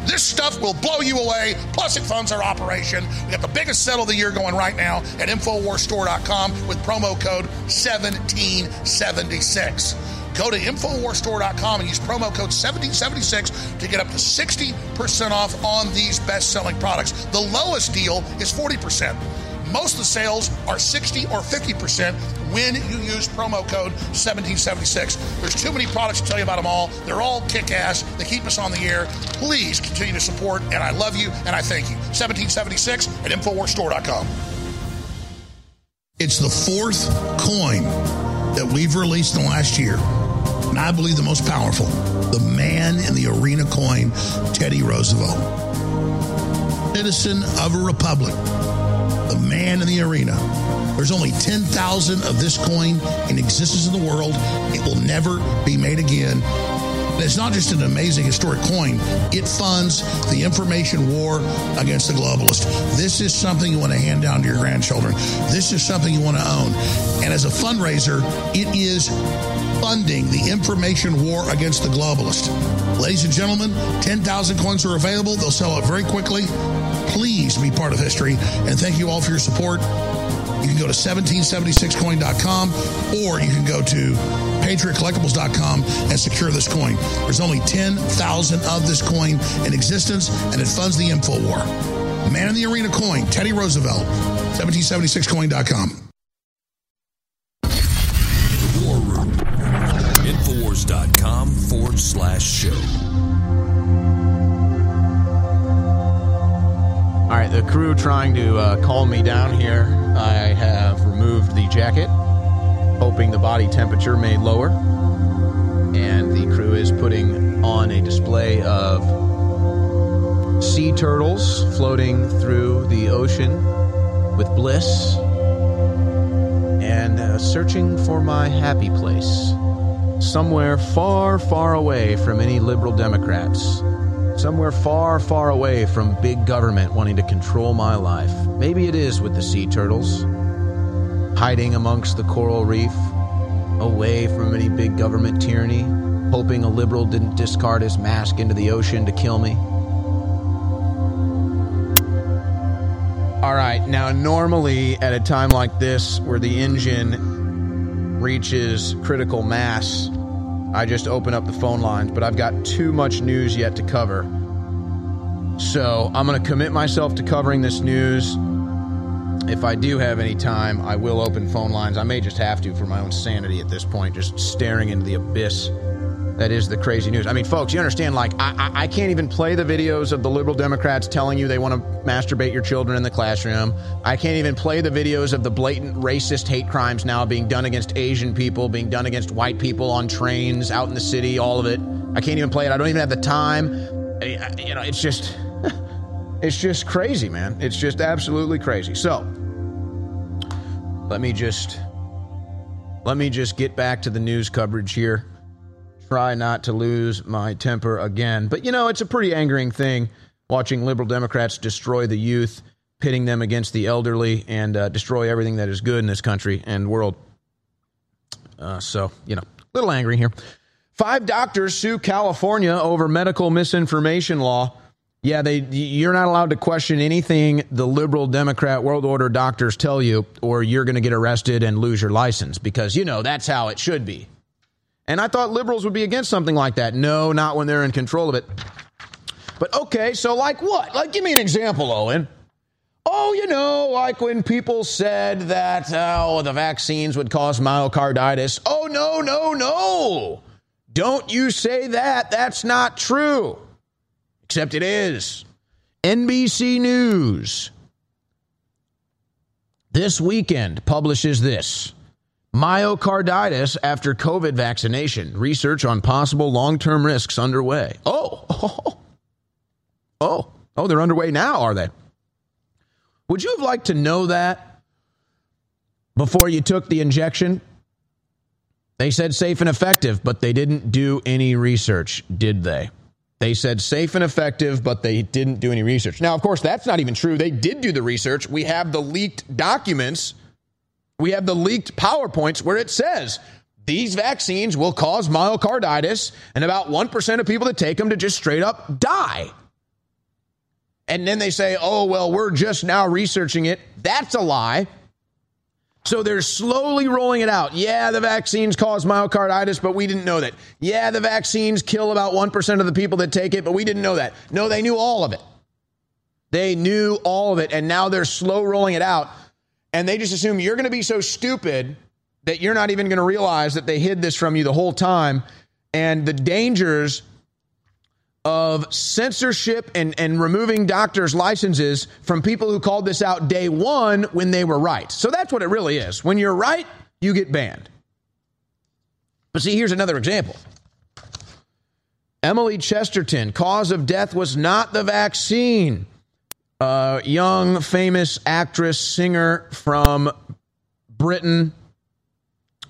This stuff will blow you away. Plus, it funds our operation. We got the biggest sale of the year going right now at InfoWarsStore.com with promo code 1776. Go to InfoWarsStore.com and use promo code 1776 to get up to 60% off on these best selling products. The lowest deal is 40%. Most of the sales are 60 or 50% when you use promo code 1776. There's too many products to tell you about them all. They're all kick ass. They keep us on the air. Please continue to support, and I love you and I thank you. 1776 at InfoWarsStore.com. It's the fourth coin that we've released in the last year and I believe the most powerful, the man in the arena coin, Teddy Roosevelt. Citizen of a republic, the man in the arena. There's only 10,000 of this coin in existence in the world. It will never be made again. It's not just an amazing historic coin, it funds the information war against the globalist. This is something you want to hand down to your grandchildren. This is something you want to own. And as a fundraiser, it is funding the information war against the globalist. Ladies and gentlemen, 10,000 coins are available. They'll sell out very quickly. Please be part of history. And thank you all for your support. You can go to 1776coin.com or you can go to PatriotCollectibles.com and secure this coin. There's only 10,000 of this coin in existence, and it funds the info war. Man in the Arena coin, Teddy Roosevelt, 1776coin.com. trying to uh, calm me down here. I have removed the jacket, hoping the body temperature may lower. And the crew is putting on a display of sea turtles floating through the ocean with bliss and uh, searching for my happy place. Somewhere far, far away from any liberal Democrats. Somewhere far, far away from big government wanting to control my life. Maybe it is with the sea turtles. Hiding amongst the coral reef, away from any big government tyranny, hoping a liberal didn't discard his mask into the ocean to kill me. All right, now normally at a time like this where the engine reaches critical mass, I just open up the phone lines, but I've got too much news yet to cover. So I'm going to commit myself to covering this news. If I do have any time, I will open phone lines. I may just have to for my own sanity at this point, just staring into the abyss that is the crazy news. I mean, folks, you understand, like, I, I, can't even play the videos of the liberal Democrats telling you they want to masturbate your children in the classroom. I can't even play the videos of the blatant racist hate crimes now being done against Asian people, being done against white people on trains, out in the city, all of it. I can't even play it. I don't even have the time. You know, it's just, it's just crazy, man. It's just absolutely crazy. So, let me just, let me just get back to the news coverage here try not to lose my temper again. But you know, it's a pretty angering thing watching liberal Democrats destroy the youth, pitting them against the elderly, and uh, destroy everything that is good in this country and world. Uh, so, you know, a little angry here. Five doctors sue California over medical misinformation law. Yeah, they you're not allowed to question anything the liberal Democrat world order doctors tell you, or you're going to get arrested and lose your license because you know that's how it should be. And I thought liberals would be against something like that. No, not when they're in control of it. But okay, so like what? Like, give me an example, Owen. Oh, you know, like when people said that, oh, the vaccines would cause myocarditis. Oh, no, no, no. Don't you say that. That's not true. Except it is. NBC News this weekend publishes this. Myocarditis after COVID vaccination. Research on possible long term risks underway. Oh, oh, oh, oh, they're underway now, are they? Would you have liked to know that before you took the injection? They said safe and effective, but they didn't do any research, did they? They said safe and effective, but they didn't do any research. Now, of course, that's not even true. They did do the research. We have the leaked documents we have the leaked PowerPoints where it says these vaccines will cause myocarditis, and about 1% of people that take them to just straight up die. And then they say, oh, well, we're just now researching it. That's a lie. So they're slowly rolling it out. Yeah, the vaccines cause myocarditis, but we didn't know that. Yeah, the vaccines kill about 1% of the people that take it, but we didn't know that. No, they knew all of it. They knew all of it, and now they're slow rolling it out and they just assume you're going to be so stupid that you're not even going to realize that they hid this from you the whole time and the dangers of censorship and, and removing doctors' licenses from people who called this out day one when they were right. So that's what it really is. When you're right, you get banned. But see, here's another example. Emily Chesterton, cause of death was not the vaccine uh, young, famous actress, singer from Britain,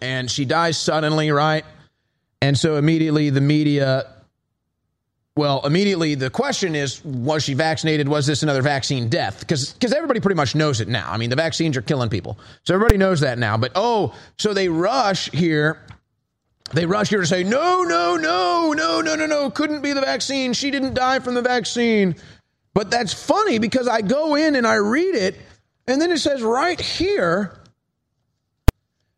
and she dies suddenly, right? And so immediately the media, well, immediately the question is, was she vaccinated? Was this another vaccine death? Because because everybody pretty much knows it now. I mean, the vaccines are killing people, so everybody knows that now. But oh, so they rush here. They rush here to say, no, no, no, no, no, no, no, couldn't be the vaccine. She didn't die from the vaccine. But that's funny because I go in and I read it, and then it says right here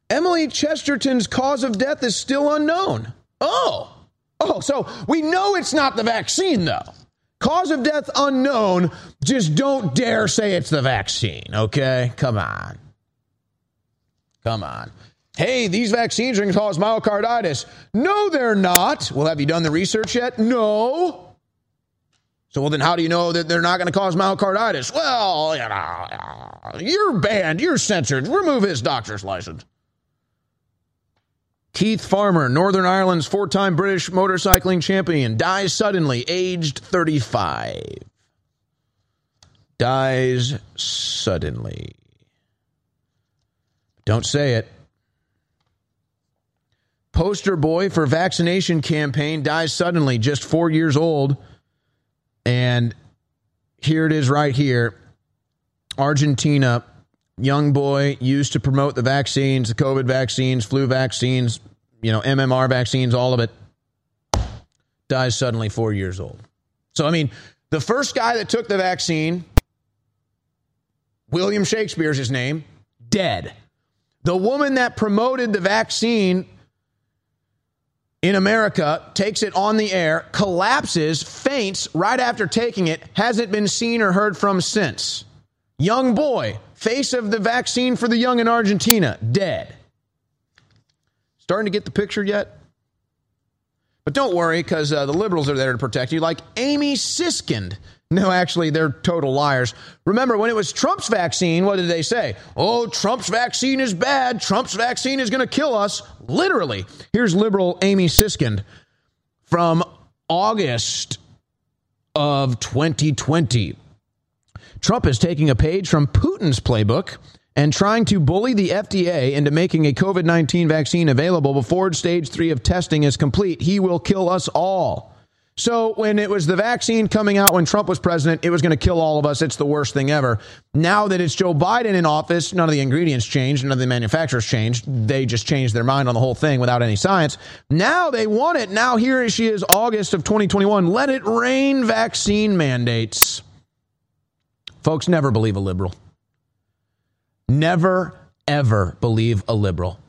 Emily Chesterton's cause of death is still unknown. Oh, oh, so we know it's not the vaccine, though. Cause of death unknown. Just don't dare say it's the vaccine, okay? Come on. Come on. Hey, these vaccines are going to cause myocarditis. No, they're not. Well, have you done the research yet? No. So, well, then how do you know that they're not going to cause myocarditis? Well, you know, you're banned. You're censored. Remove his doctor's license. Keith Farmer, Northern Ireland's four time British motorcycling champion, dies suddenly, aged 35. Dies suddenly. Don't say it. Poster boy for vaccination campaign dies suddenly, just four years old. And here it is right here Argentina, young boy used to promote the vaccines, the COVID vaccines, flu vaccines, you know, MMR vaccines, all of it, dies suddenly four years old. So, I mean, the first guy that took the vaccine, William Shakespeare's his name, dead. The woman that promoted the vaccine in America takes it on the air, collapses, faints right after taking it, hasn't been seen or heard from since. Young boy, face of the vaccine for the young in Argentina, dead. Starting to get the picture yet? But don't worry, because uh, the liberals are there to protect you, like Amy Siskind. No, actually, they're total liars. Remember, when it was Trump's vaccine, what did they say? Oh, Trump's vaccine is bad. Trump's vaccine is going to kill us. Literally. Here's liberal Amy Siskind from August of 2020. Trump is taking a page from Putin's playbook and trying to bully the FDA into making a COVID 19 vaccine available before stage three of testing is complete. He will kill us all. So, when it was the vaccine coming out when Trump was president, it was going to kill all of us. It's the worst thing ever. Now that it's Joe Biden in office, none of the ingredients changed, none of the manufacturers changed. They just changed their mind on the whole thing without any science. Now they want it. Now here she is, August of 2021. Let it rain vaccine mandates. Folks, never believe a liberal. Never, ever believe a liberal.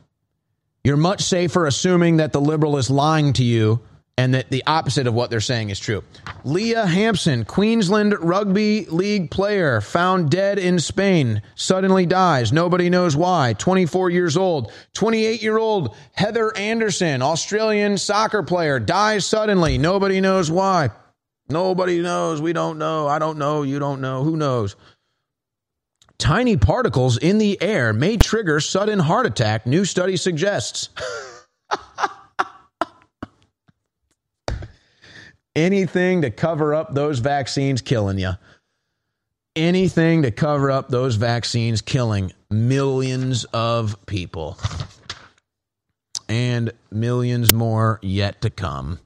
You're much safer assuming that the liberal is lying to you and that the opposite of what they're saying is true. Liam Hampson, Queensland Rugby League player, found dead in Spain, suddenly dies. Nobody knows why. 24 years old. 28 year old Heather Anderson, Australian soccer player, dies suddenly. Nobody knows why. Nobody knows. We don't know. I don't know. You don't know. Who knows? Tiny particles in the air may trigger sudden heart attack, new study suggests. Anything to cover up those vaccines killing you. Anything to cover up those vaccines killing millions of people. And millions more yet to come.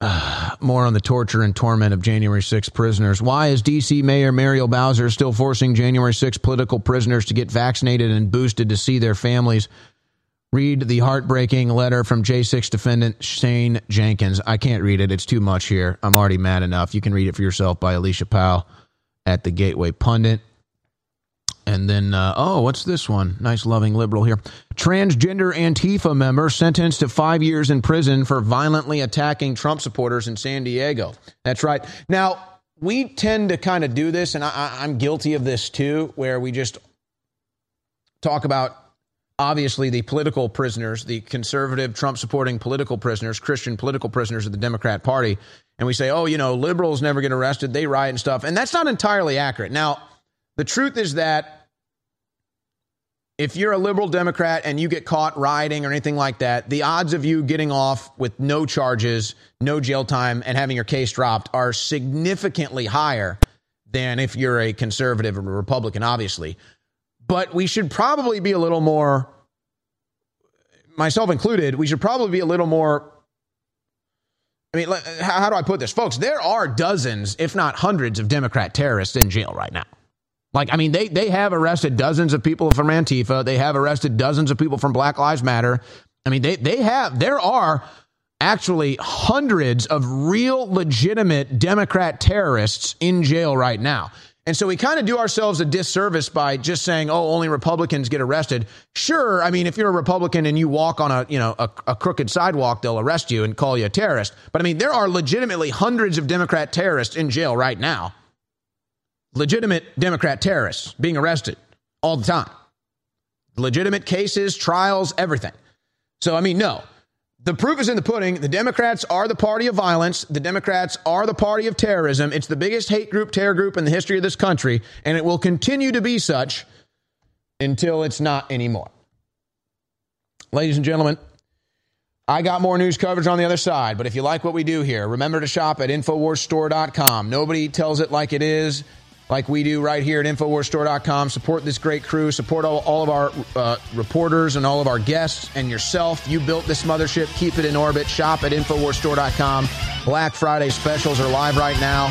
Uh, more on the torture and torment of January 6 prisoners. Why is D.C. Mayor Muriel Bowser still forcing January 6 political prisoners to get vaccinated and boosted to see their families? Read the heartbreaking letter from J6 defendant Shane Jenkins. I can't read it. It's too much here. I'm already mad enough. You can read it for yourself by Alicia Powell at the Gateway Pundit. And then, uh, oh, what's this one? Nice, loving liberal here. Transgender Antifa member sentenced to five years in prison for violently attacking Trump supporters in San Diego. That's right. Now, we tend to kind of do this, and I, I'm guilty of this too, where we just talk about obviously the political prisoners, the conservative Trump supporting political prisoners, Christian political prisoners of the Democrat Party. And we say, oh, you know, liberals never get arrested, they riot and stuff. And that's not entirely accurate. Now, the truth is that if you're a liberal Democrat and you get caught rioting or anything like that, the odds of you getting off with no charges, no jail time, and having your case dropped are significantly higher than if you're a conservative or a Republican, obviously. But we should probably be a little more, myself included, we should probably be a little more I mean, how do I put this? Folks, there are dozens, if not hundreds, of Democrat terrorists in jail right now. Like, I mean, they, they have arrested dozens of people from Antifa. They have arrested dozens of people from Black Lives Matter. I mean, they, they have, there are actually hundreds of real legitimate Democrat terrorists in jail right now. And so we kind of do ourselves a disservice by just saying, "Oh, only Republicans get arrested." Sure, I mean, if you're a Republican and you walk on a you know a, a, crooked sidewalk, they'll arrest you and call you a terrorist. But I mean, there are legitimately hundreds of Democrat terrorists in jail right now. Legitimate Democrat terrorists being arrested all the time. Legitimate cases, trials, everything. So I mean, no, the proof is in the pudding. The Democrats are the party of violence. The Democrats are the party of terrorism. It's the biggest hate group, terror group in the history of this country, and it will continue to be such until it's not anymore. Ladies and gentlemen, I got more news coverage on the other side, but if you like what we do here, remember to shop at InfoWarsStore.com. Nobody tells it like it is like we do right here at InfoWarsStore.com. Support this great crew. Support all, all of our uh, reporters and all of our guests and yourself. You built this mothership. Keep it in orbit. Shop at InfoWarsStore.com. Black Friday specials are live right now.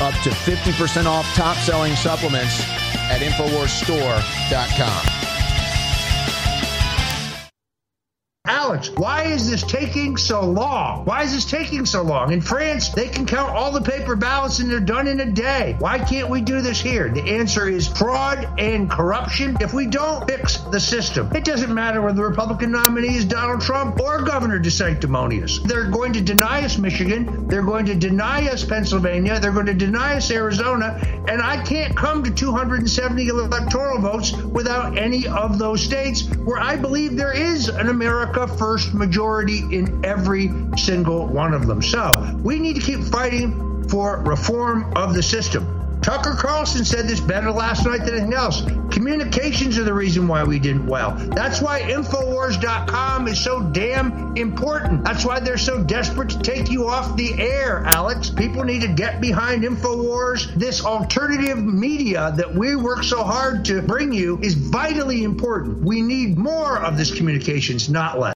Up to 50% off top selling supplements at InfoWarsStore.com. Alex, why is this taking so long? Why is this taking so long? In France, they can count all the paper ballots and they're done in a day. Why can't we do this here? The answer is fraud and corruption. If we don't fix the system, it doesn't matter whether the Republican nominee is Donald Trump or Governor DeSanctimonious. They're going to deny us Michigan. They're going to deny us Pennsylvania. They're going to deny us Arizona. And I can't come to 270 electoral votes without any of those states where I believe there is an America America First majority in every single one of them. So we need to keep fighting for reform of the system. Tucker Carlson said this better last night than anything else. Communications are the reason why we did well. That's why Infowars.com is so damn important. That's why they're so desperate to take you off the air, Alex. People need to get behind Infowars. This alternative media that we work so hard to bring you is vitally important. We need more of this communications, not less.